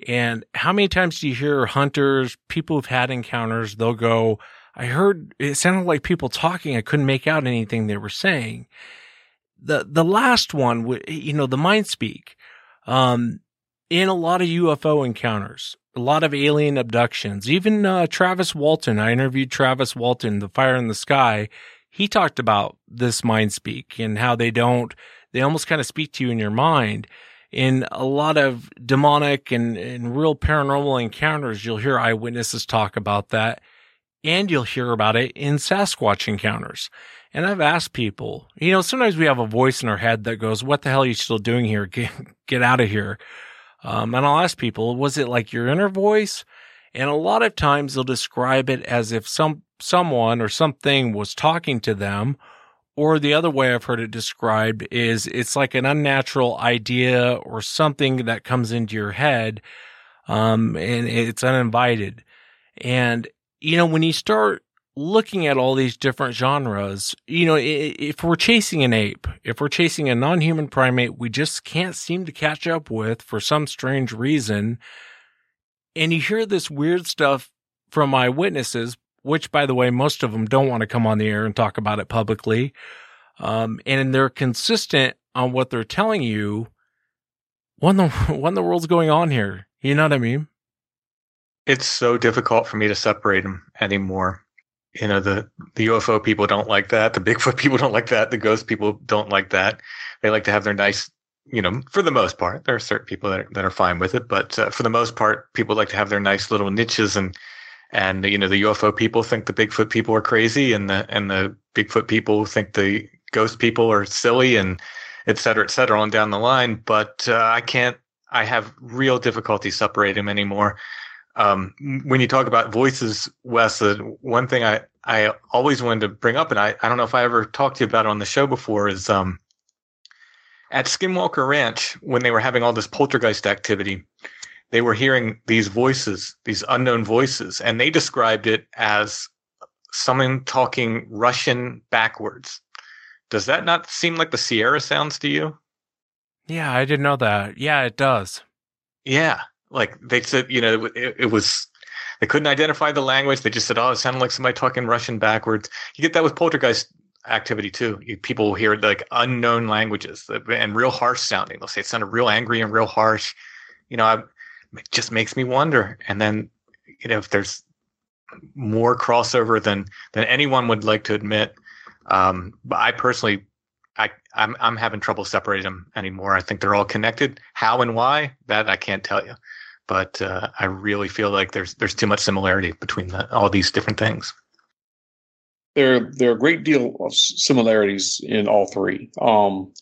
And how many times do you hear hunters, people who've had encounters, they'll go, I heard it sounded like people talking. I couldn't make out anything they were saying. The, the last one, you know, the mind speak, um, in a lot of UFO encounters, a lot of alien abductions, even, uh, Travis Walton. I interviewed Travis Walton, the fire in the sky he talked about this mind speak and how they don't, they almost kind of speak to you in your mind. In a lot of demonic and, and real paranormal encounters, you'll hear eyewitnesses talk about that and you'll hear about it in Sasquatch encounters. And I've asked people, you know, sometimes we have a voice in our head that goes, what the hell are you still doing here? Get, get out of here. Um, and I'll ask people, was it like your inner voice? And a lot of times they'll describe it as if some someone or something was talking to them. Or the other way I've heard it described is it's like an unnatural idea or something that comes into your head. Um, and it's uninvited. And, you know, when you start looking at all these different genres, you know, if we're chasing an ape, if we're chasing a non-human primate, we just can't seem to catch up with for some strange reason. And you hear this weird stuff from eyewitnesses, which by the way, most of them don't want to come on the air and talk about it publicly. Um, and they're consistent on what they're telling you. What the, what in the world's going on here? You know what I mean? It's so difficult for me to separate them anymore. You know, the, the UFO people don't like that. The Bigfoot people don't like that. The ghost people don't like that. They like to have their nice, you know, for the most part, there are certain people that are, that are fine with it, but uh, for the most part, people like to have their nice little niches and and you know the UFO people think the Bigfoot people are crazy, and the and the Bigfoot people think the ghost people are silly, and et cetera, et cetera, on down the line. But uh, I can't. I have real difficulty separating them anymore. Um, when you talk about voices, Wes, uh, one thing I I always wanted to bring up, and I I don't know if I ever talked to you about it on the show before, is um at Skinwalker Ranch when they were having all this poltergeist activity they were hearing these voices, these unknown voices, and they described it as someone talking Russian backwards. Does that not seem like the Sierra sounds to you? Yeah, I didn't know that. Yeah, it does. Yeah, like they said, you know, it, it was they couldn't identify the language. They just said, "Oh, it sounded like somebody talking Russian backwards." You get that with poltergeist activity too. You, people hear like unknown languages and real harsh sounding. They'll say it sounded real angry and real harsh. You know, I, it just makes me wonder. And then, you know, if there's more crossover than than anyone would like to admit, um, but I personally, I I'm I'm having trouble separating them anymore. I think they're all connected. How and why that I can't tell you, but uh, I really feel like there's there's too much similarity between the, all these different things. There there are a great deal of similarities in all three. Um,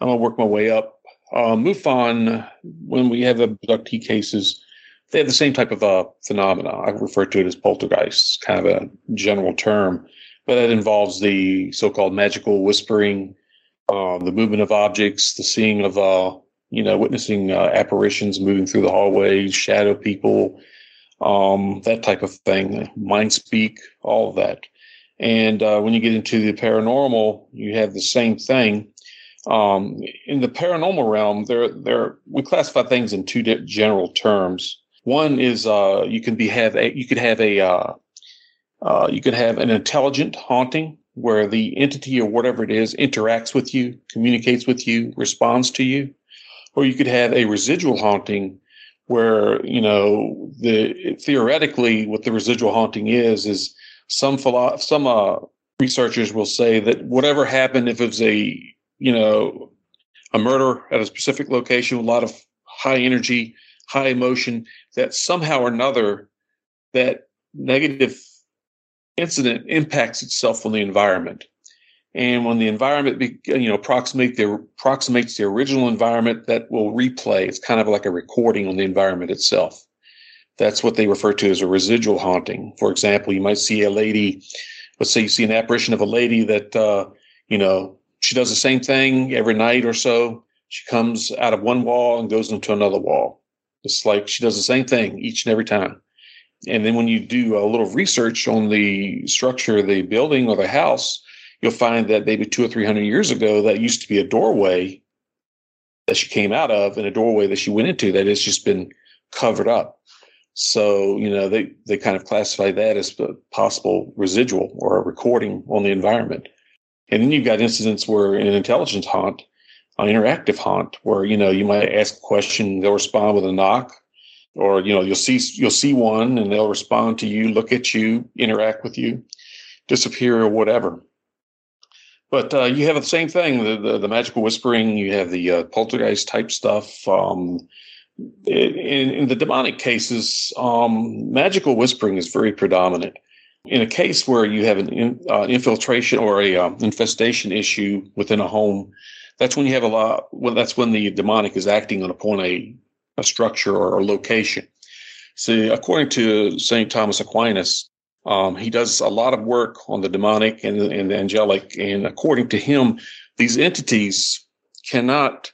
I'm gonna work my way up uh, MUFON, when we have abductee cases, they have the same type of uh, phenomena. I refer to it as poltergeists, kind of a general term, but that involves the so-called magical whispering, uh, the movement of objects, the seeing of, uh, you know, witnessing uh, apparitions moving through the hallways, shadow people, um, that type of thing, mind speak, all of that. And uh, when you get into the paranormal, you have the same thing. Um, in the paranormal realm, there, there we classify things in two general terms. One is uh, you can be have a, you could have a uh, uh, you could have an intelligent haunting where the entity or whatever it is interacts with you, communicates with you, responds to you, or you could have a residual haunting where you know the theoretically what the residual haunting is is some philo- some uh, researchers will say that whatever happened if it was a you know a murder at a specific location a lot of high energy high emotion that somehow or another that negative incident impacts itself on the environment. And when the environment be, you know approximate the approximates the original environment that will replay. It's kind of like a recording on the environment itself. That's what they refer to as a residual haunting. For example you might see a lady let's say you see an apparition of a lady that uh, you know she does the same thing every night or so she comes out of one wall and goes into another wall it's like she does the same thing each and every time. And then when you do a little research on the structure of the building or the house, you'll find that maybe two or three hundred years ago, that used to be a doorway that she came out of and a doorway that she went into that has just been covered up. So, you know, they, they kind of classify that as a possible residual or a recording on the environment. And then you've got incidents where an intelligence haunt an interactive haunt where you know you might ask a question they'll respond with a knock or you know you'll see you'll see one and they'll respond to you look at you interact with you disappear or whatever. But uh, you have the same thing the, the, the magical whispering you have the uh, poltergeist type stuff um, in, in, the demonic cases um, magical whispering is very predominant in a case where you have an in, uh, infiltration or a um, infestation issue within a home that's when you have a lot. Well, that's when the demonic is acting on upon a, a structure or a location. So, according to Saint Thomas Aquinas, um, he does a lot of work on the demonic and, and the angelic, and according to him, these entities cannot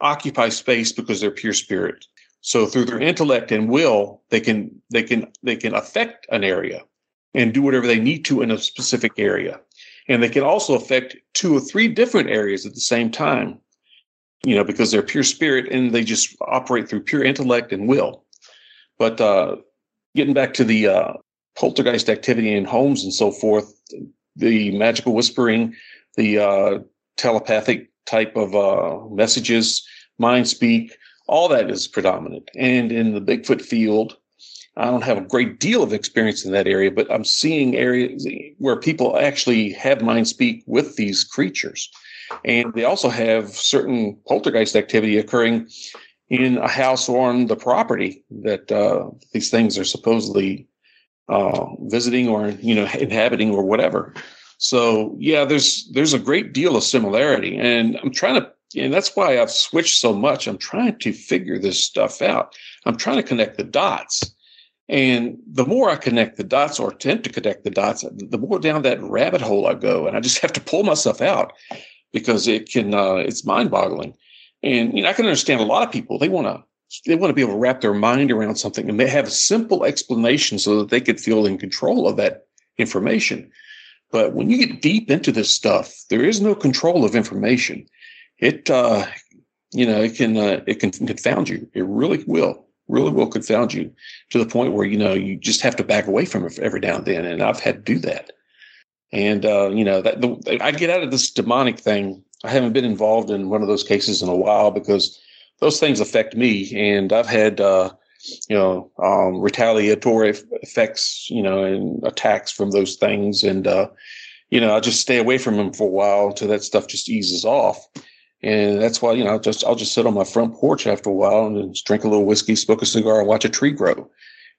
occupy space because they're pure spirit. So, through their intellect and will, they can they can they can affect an area and do whatever they need to in a specific area. And they can also affect two or three different areas at the same time you know because they're pure spirit and they just operate through pure intellect and will. But uh, getting back to the uh, poltergeist activity in homes and so forth the magical whispering the uh, telepathic type of uh, messages mind speak all that is predominant. And in the bigfoot field I don't have a great deal of experience in that area, but I'm seeing areas where people actually have mind speak with these creatures. And they also have certain poltergeist activity occurring in a house or on the property that uh, these things are supposedly uh, visiting or you know inhabiting or whatever. So yeah, there's there's a great deal of similarity, and I'm trying to, and that's why I've switched so much. I'm trying to figure this stuff out. I'm trying to connect the dots and the more I connect the dots or attempt to connect the dots, the more down that rabbit hole I go. And I just have to pull myself out because it can, uh, it's mind boggling. And, you know, I can understand a lot of people, they want to, they want to be able to wrap their mind around something and they have a simple explanation so that they could feel in control of that information. But when you get deep into this stuff, there is no control of information. It, uh, you know, it can, uh, it can confound you. It really will really will confound you to the point where you know you just have to back away from it every now and then. And i've had to do that. And uh, you know that the, i get out of this demonic thing. I haven't been involved in one of those cases in a while because those things affect me. And i've had uh, you know um, retaliatory effects you know and attacks from those things. And uh, you know i just stay away from them for a while until that stuff just eases off and that's why, you know, I'll just I'll just sit on my front porch after a while and just drink a little whiskey, smoke a cigar, and watch a tree grow.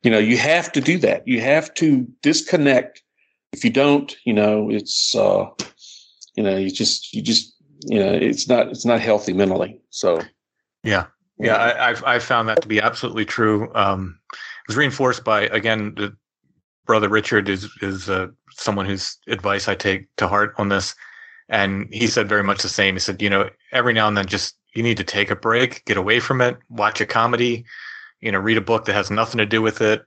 You know, you have to do that. You have to disconnect. If you don't, you know, it's uh, you know, you just you just you know, it's not it's not healthy mentally. So yeah. Yeah, I, I've I've found that to be absolutely true. Um, it was reinforced by again the brother Richard is is uh, someone whose advice I take to heart on this. And he said very much the same. He said, you know, every now and then just you need to take a break, get away from it, watch a comedy, you know, read a book that has nothing to do with it,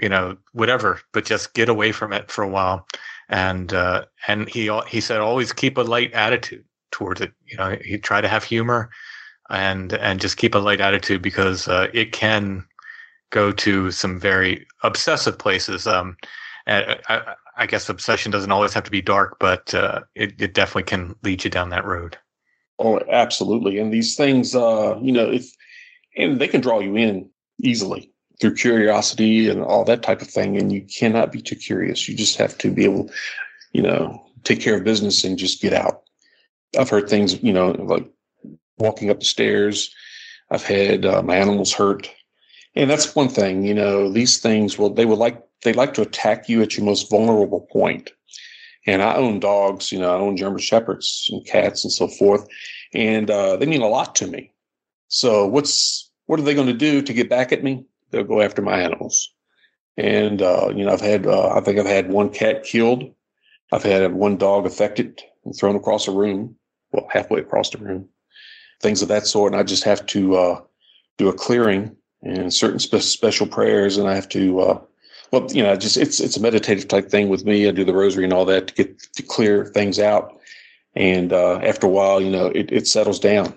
you know, whatever, but just get away from it for a while. And uh, and he he said always keep a light attitude towards it. You know, he try to have humor and and just keep a light attitude because uh, it can go to some very obsessive places. Um, I, guess obsession doesn't always have to be dark, but uh, it, it definitely can lead you down that road. Oh, absolutely. And these things, uh, you know, if and they can draw you in easily through curiosity and all that type of thing. And you cannot be too curious. You just have to be able, you know, take care of business and just get out. I've heard things, you know, like walking up the stairs. I've had uh, my animals hurt. And that's one thing, you know, these things will, they would like, they like to attack you at your most vulnerable point. And I own dogs, you know, I own German Shepherds and cats and so forth. And uh, they mean a lot to me. So what's, what are they going to do to get back at me? They'll go after my animals. And, uh, you know, I've had, uh, I think I've had one cat killed. I've had one dog affected and thrown across a room, well, halfway across the room, things of that sort. And I just have to, uh, do a clearing and certain spe- special prayers. And I have to, uh, well, you know, just it's it's a meditative type thing with me. I do the rosary and all that to get to clear things out. And uh, after a while, you know, it, it settles down.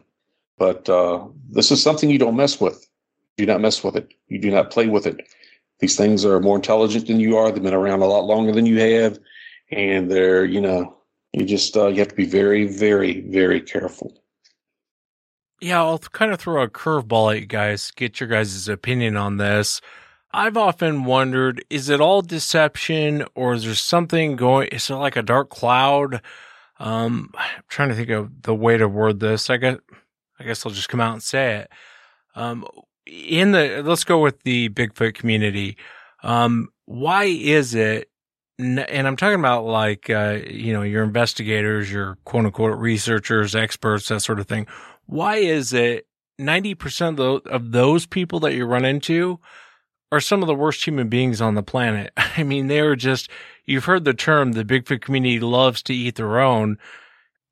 But uh, this is something you don't mess with. Do not mess with it. You do not play with it. These things are more intelligent than you are. They've been around a lot longer than you have, and they're you know you just uh, you have to be very, very, very careful. Yeah, I'll kind of throw a curveball at you guys, get your guys' opinion on this. I've often wondered, is it all deception or is there something going, is it like a dark cloud? Um, I'm trying to think of the way to word this. I guess, I guess I'll just come out and say it. Um, in the, let's go with the Bigfoot community. Um, why is it and I'm talking about like, uh, you know, your investigators, your quote unquote researchers, experts, that sort of thing why is it 90% of, of those people that you run into are some of the worst human beings on the planet? I mean, they're just, you've heard the term, the Bigfoot community loves to eat their own.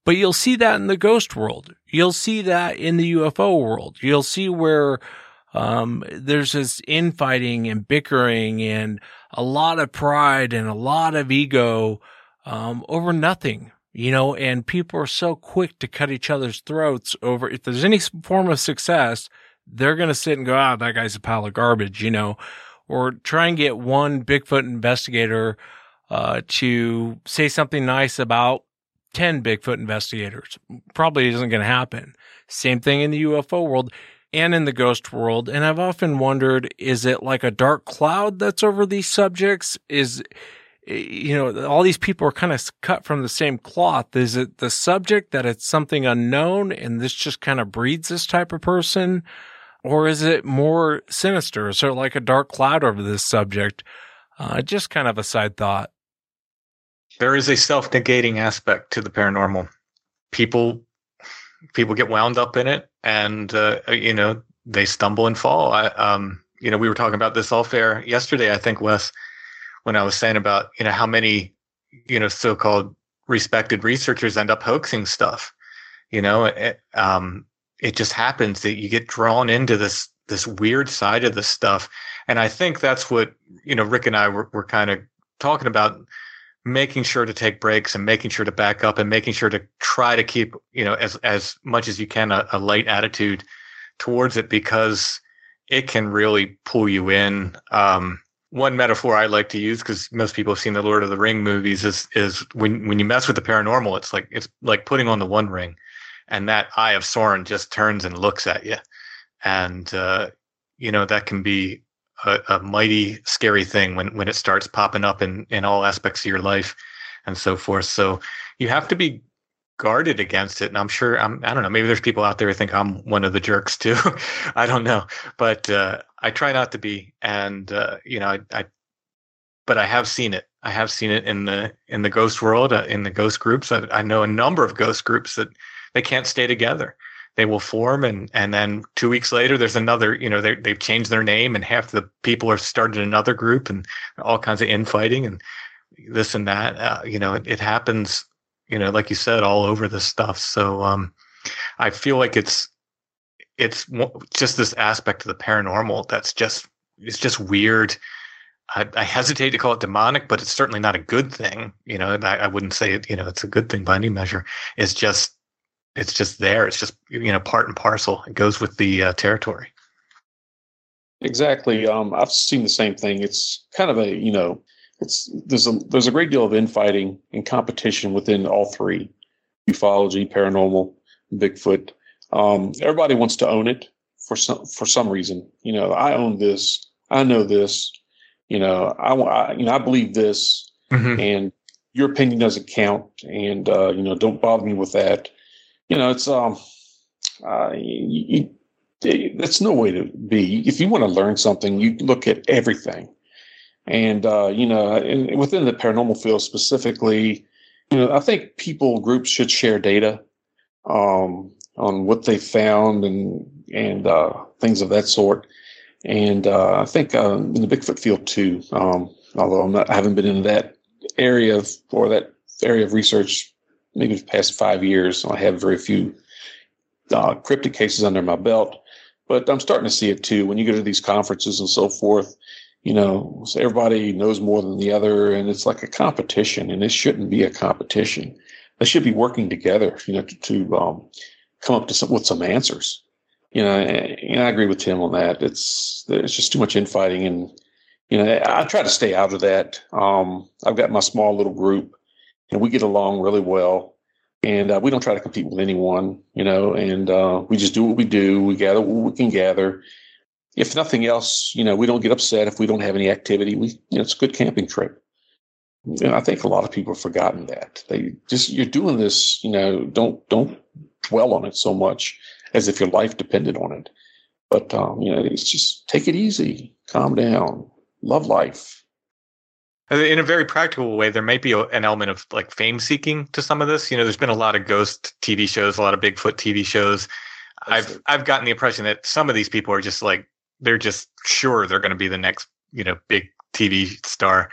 But you'll see that in the ghost world. You'll see that in the UFO world. You'll see where um, there's this infighting and bickering and a lot of pride and a lot of ego um, over nothing you know, and people are so quick to cut each other's throats over if there's any form of success, they're going to sit and go, ah, that guy's a pile of garbage, you know, or try and get one Bigfoot investigator uh, to say something nice about 10 Bigfoot investigators. Probably isn't going to happen. Same thing in the UFO world and in the ghost world. And I've often wondered, is it like a dark cloud that's over these subjects? Is, you know, all these people are kind of cut from the same cloth. Is it the subject that it's something unknown and this just kind of breeds this type of person? Or is it more sinister? Is there like a dark cloud over this subject? Uh, just kind of a side thought. There is a self negating aspect to the paranormal. People, people get wound up in it and, uh, you know, they stumble and fall. I, um, you know, we were talking about this all fair yesterday, I think, Wes when I was saying about you know how many you know so-called respected researchers end up hoaxing stuff. You know, it, um, it just happens that you get drawn into this this weird side of the stuff, and I think that's what you know Rick and I were, were kind of talking about making sure to take breaks and making sure to back up and making sure to try to keep you know as as much as you can a, a light attitude towards it because it can really pull you in. Um, one metaphor I like to use because most people have seen the Lord of the Ring movies is is when when you mess with the paranormal, it's like it's like putting on the One Ring, and that Eye of Sauron just turns and looks at you, and uh, you know that can be a, a, mighty scary thing when when it starts popping up in in all aspects of your life, and so forth. So you have to be guarded against it. And I'm sure I'm, I don't know, maybe there's people out there who think I'm one of the jerks too. I don't know, but, uh, I try not to be. And, uh, you know, I, I, but I have seen it. I have seen it in the, in the ghost world, uh, in the ghost groups. I, I know a number of ghost groups that they can't stay together. They will form and, and then two weeks later, there's another, you know, they, they've changed their name and half the people are started another group and all kinds of infighting and this and that. Uh, you know, it, it happens you know, like you said, all over this stuff. So um, I feel like it's it's just this aspect of the paranormal that's just it's just weird I, I, hesitate to call it demonic, but it's certainly not a good thing. You know, I, I wouldn't say it, you know, it's a good thing by any measure. It's just, it's just there. It's just, you know, part and parcel. It goes with the uh, territory. Exactly. Um, I've seen the same thing. It's kind of a, you know, it's there's a there's a great deal of infighting and competition within all three ufology, paranormal, Bigfoot. Um, everybody wants to own it for some for some reason. You know, I own this. I know this. You know, I, I you know I believe this, mm-hmm. and your opinion doesn't count. And uh, you know, don't bother me with that. You know, it's um, uh, no way to be. If you want to learn something, you look at everything. And uh, you know, within the paranormal field specifically, you know, I think people groups should share data um, on what they found and and uh, things of that sort. And uh, I think uh, in the Bigfoot field too, um, although I'm not, I haven't been in that area of, or that area of research maybe the past five years. I have very few uh, cryptic cases under my belt, but I'm starting to see it too. When you go to these conferences and so forth, you know, so everybody knows more than the other, and it's like a competition, and it shouldn't be a competition. They should be working together, you know, to, to um, come up to some, with some answers. You know, and I agree with Tim on that. It's it's just too much infighting, and you know, I try to stay out of that. Um, I've got my small little group, and we get along really well, and uh, we don't try to compete with anyone. You know, and uh, we just do what we do. We gather what we can gather, if nothing else, you know, we don't get upset if we don't have any activity. We, you know, it's a good camping trip. And I think a lot of people have forgotten that. They just you're doing this, you know, don't don't dwell on it so much as if your life depended on it. But um, you know, it's just take it easy, calm down, love life. In a very practical way, there might be an element of like fame seeking to some of this. You know, there's been a lot of ghost TV shows, a lot of Bigfoot TV shows. I've I've gotten the impression that some of these people are just like they're just sure they're going to be the next, you know, big TV star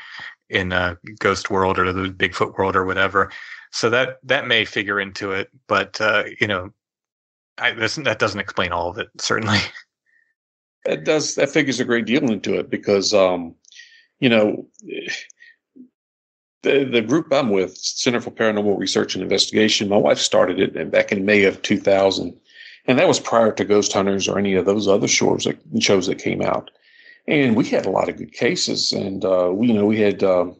in uh, Ghost World or the Bigfoot World or whatever. So that that may figure into it, but uh, you know, I, this, that doesn't explain all of it. Certainly, that does that figures a great deal into it because, um, you know, the the group I'm with, Center for Paranormal Research and Investigation, my wife started it, and back in May of 2000 and that was prior to Ghost Hunters or any of those other shows that, shows that came out. And we had a lot of good cases, and uh, we, you know, we had, um,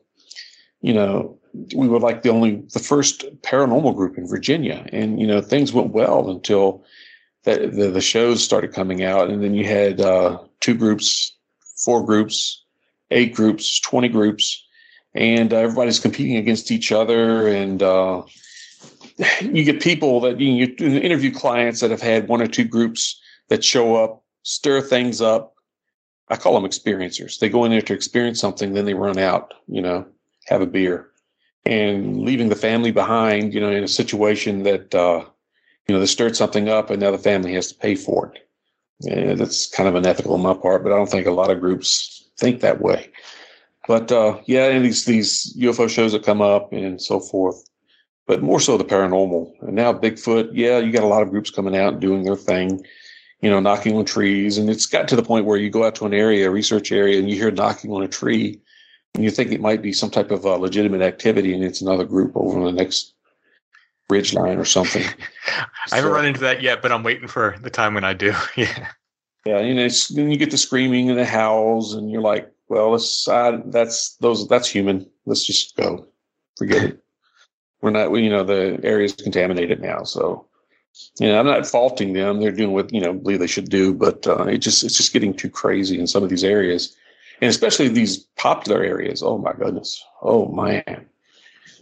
you know, we were like the only, the first paranormal group in Virginia, and you know, things went well until the the, the shows started coming out, and then you had uh, two groups, four groups, eight groups, twenty groups, and uh, everybody's competing against each other, and uh, you get people that you, you interview clients that have had one or two groups that show up, stir things up. I call them experiencers. They go in there to experience something, then they run out, you know, have a beer and leaving the family behind, you know, in a situation that, uh, you know, they stirred something up and now the family has to pay for it. And that's kind of unethical on my part, but I don't think a lot of groups think that way. But uh, yeah, and these these UFO shows that come up and so forth but more so the paranormal. And now Bigfoot, yeah, you got a lot of groups coming out and doing their thing, you know, knocking on trees. And it's got to the point where you go out to an area, a research area, and you hear knocking on a tree, and you think it might be some type of uh, legitimate activity, and it's another group over the next ridge line or something. I haven't so, run into that yet, but I'm waiting for the time when I do. yeah. Yeah, you know, then you get the screaming and the howls, and you're like, "Well, let's uh, that's those that's human. Let's just go, forget it." we're not, we, you know, the area is contaminated now. So, you know, I'm not faulting them. They're doing what, you know, believe they should do, but uh, it just, it's just getting too crazy in some of these areas. And especially these popular areas. Oh my goodness. Oh man.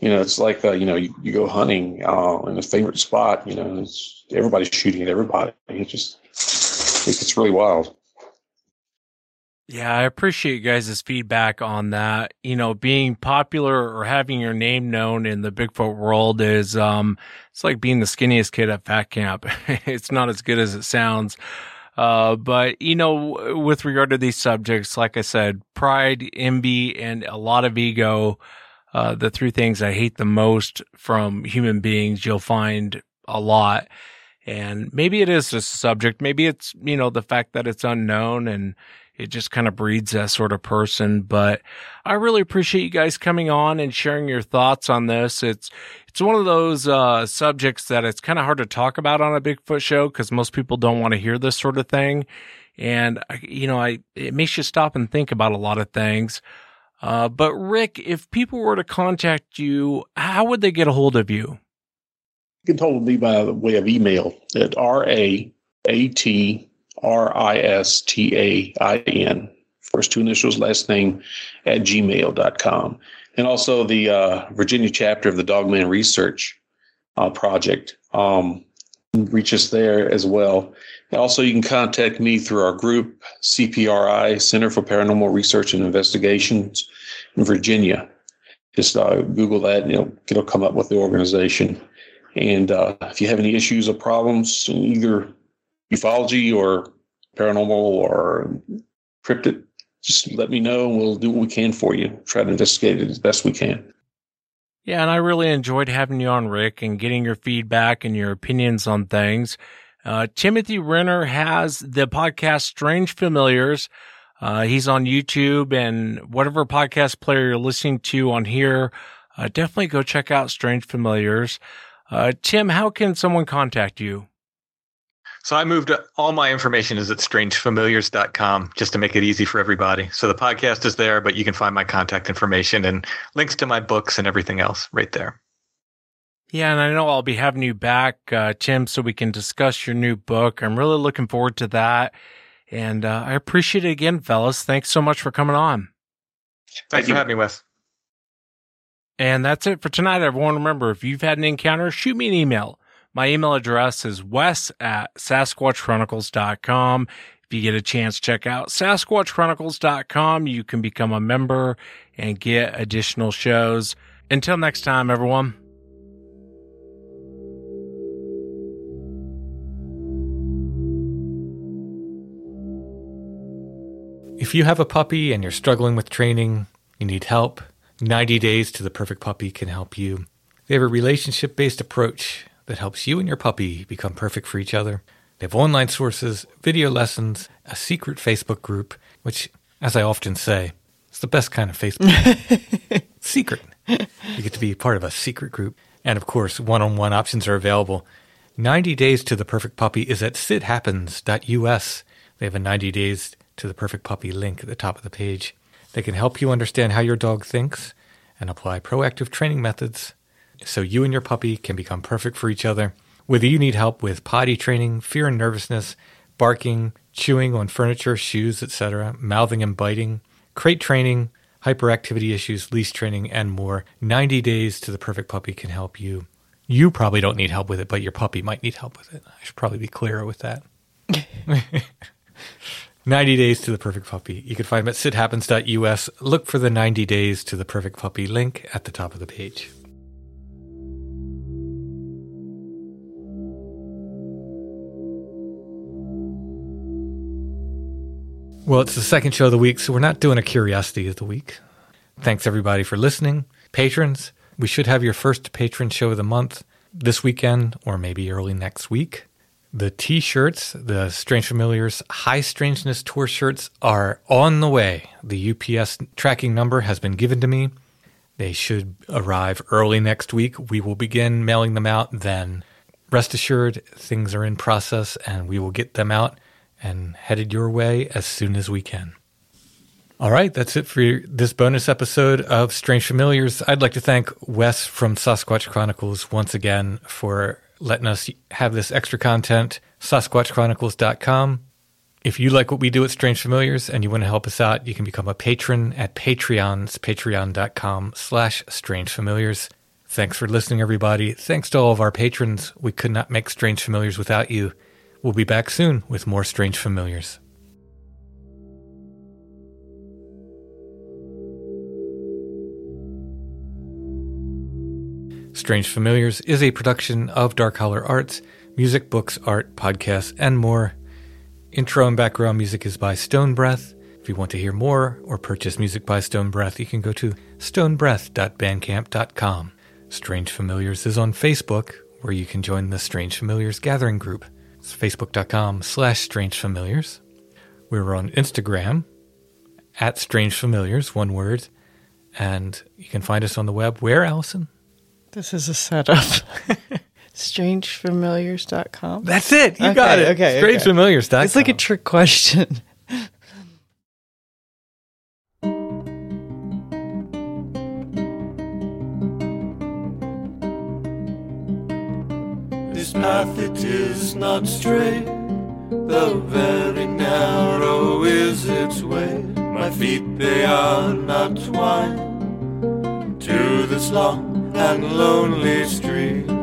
You know, it's like, uh, you know, you, you go hunting uh, in a favorite spot, you know, it's, everybody's shooting at everybody. It just, it really wild. Yeah, I appreciate you guys' feedback on that. You know, being popular or having your name known in the Bigfoot world is um it's like being the skinniest kid at fat camp. it's not as good as it sounds. Uh, but you know, with regard to these subjects, like I said, pride, envy, and a lot of ego, uh, the three things I hate the most from human beings, you'll find a lot. And maybe it is a subject. Maybe it's, you know, the fact that it's unknown and, it just kind of breeds that sort of person. But I really appreciate you guys coming on and sharing your thoughts on this. It's, it's one of those, uh, subjects that it's kind of hard to talk about on a Bigfoot show because most people don't want to hear this sort of thing. And, you know, I, it makes you stop and think about a lot of things. Uh, but Rick, if people were to contact you, how would they get a hold of you? You can hold me by way of email at R A A T R I S T A I N, first two initials, last name, at gmail.com. And also the uh, Virginia chapter of the Dogman Research uh, Project. Um, reach us there as well. Also, you can contact me through our group, CPRI, Center for Paranormal Research and Investigations in Virginia. Just uh, Google that, and it'll, it'll come up with the organization. And uh, if you have any issues or problems in either ufology or paranormal or cryptid, just let me know and we'll do what we can for you. Try to investigate it as best we can. Yeah, and I really enjoyed having you on, Rick, and getting your feedback and your opinions on things. Uh, Timothy Renner has the podcast Strange Familiars. Uh, he's on YouTube and whatever podcast player you're listening to on here. Uh, definitely go check out Strange Familiars. Uh, Tim, how can someone contact you? So I moved all my information is at strangefamiliars.com just to make it easy for everybody. So the podcast is there, but you can find my contact information and links to my books and everything else right there. Yeah, and I know I'll be having you back, uh, Tim, so we can discuss your new book. I'm really looking forward to that. And uh, I appreciate it again, fellas. Thanks so much for coming on. Thanks Thank for having me, Wes. And that's it for tonight, everyone. Remember, if you've had an encounter, shoot me an email. My email address is wes at sasquatchchronicles.com. If you get a chance, check out sasquatchchronicles.com. You can become a member and get additional shows. Until next time, everyone. If you have a puppy and you're struggling with training, you need help, 90 Days to the Perfect Puppy can help you. They have a relationship based approach that helps you and your puppy become perfect for each other. They have online sources, video lessons, a secret Facebook group, which, as I often say, is the best kind of Facebook. secret. You get to be part of a secret group. And of course, one on one options are available. 90 Days to the Perfect Puppy is at sithappens.us. They have a 90 Days to the Perfect Puppy link at the top of the page. They can help you understand how your dog thinks and apply proactive training methods so you and your puppy can become perfect for each other. Whether you need help with potty training, fear and nervousness, barking, chewing on furniture, shoes, etc., mouthing and biting, crate training, hyperactivity issues, leash training, and more, 90 Days to the Perfect Puppy can help you. You probably don't need help with it, but your puppy might need help with it. I should probably be clearer with that. 90 Days to the Perfect Puppy. You can find them at sithappens.us. Look for the 90 Days to the Perfect Puppy link at the top of the page. Well, it's the second show of the week, so we're not doing a curiosity of the week. Thanks everybody for listening. Patrons, we should have your first patron show of the month this weekend or maybe early next week. The t shirts, the Strange Familiars High Strangeness Tour shirts, are on the way. The UPS tracking number has been given to me. They should arrive early next week. We will begin mailing them out then. Rest assured, things are in process and we will get them out and headed your way as soon as we can. All right, that's it for this bonus episode of Strange Familiars. I'd like to thank Wes from Sasquatch Chronicles once again for letting us have this extra content, sasquatchchronicles.com. If you like what we do at Strange Familiars and you want to help us out, you can become a patron at Patreon's patreon.com slash strange familiars. Thanks for listening, everybody. Thanks to all of our patrons. We could not make Strange Familiars without you. We'll be back soon with more Strange Familiars. Strange Familiars is a production of Dark Holler Arts, music, books, art, podcasts, and more. Intro and background music is by Stone Breath. If you want to hear more or purchase music by Stone Breath, you can go to stonebreath.bandcamp.com. Strange Familiars is on Facebook, where you can join the Strange Familiars Gathering Group. It's facebook.com slash strange familiars. We're on Instagram at strange familiars, one word. And you can find us on the web. Where, Allison? This is a setup. Strangefamiliars.com. That's it. You okay, got it. Okay. Strangefamiliars.com. Okay. It's like a trick question. this path it is not straight, though very narrow is its way. My feet they are not twined to this long and lonely street.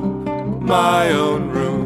my own room.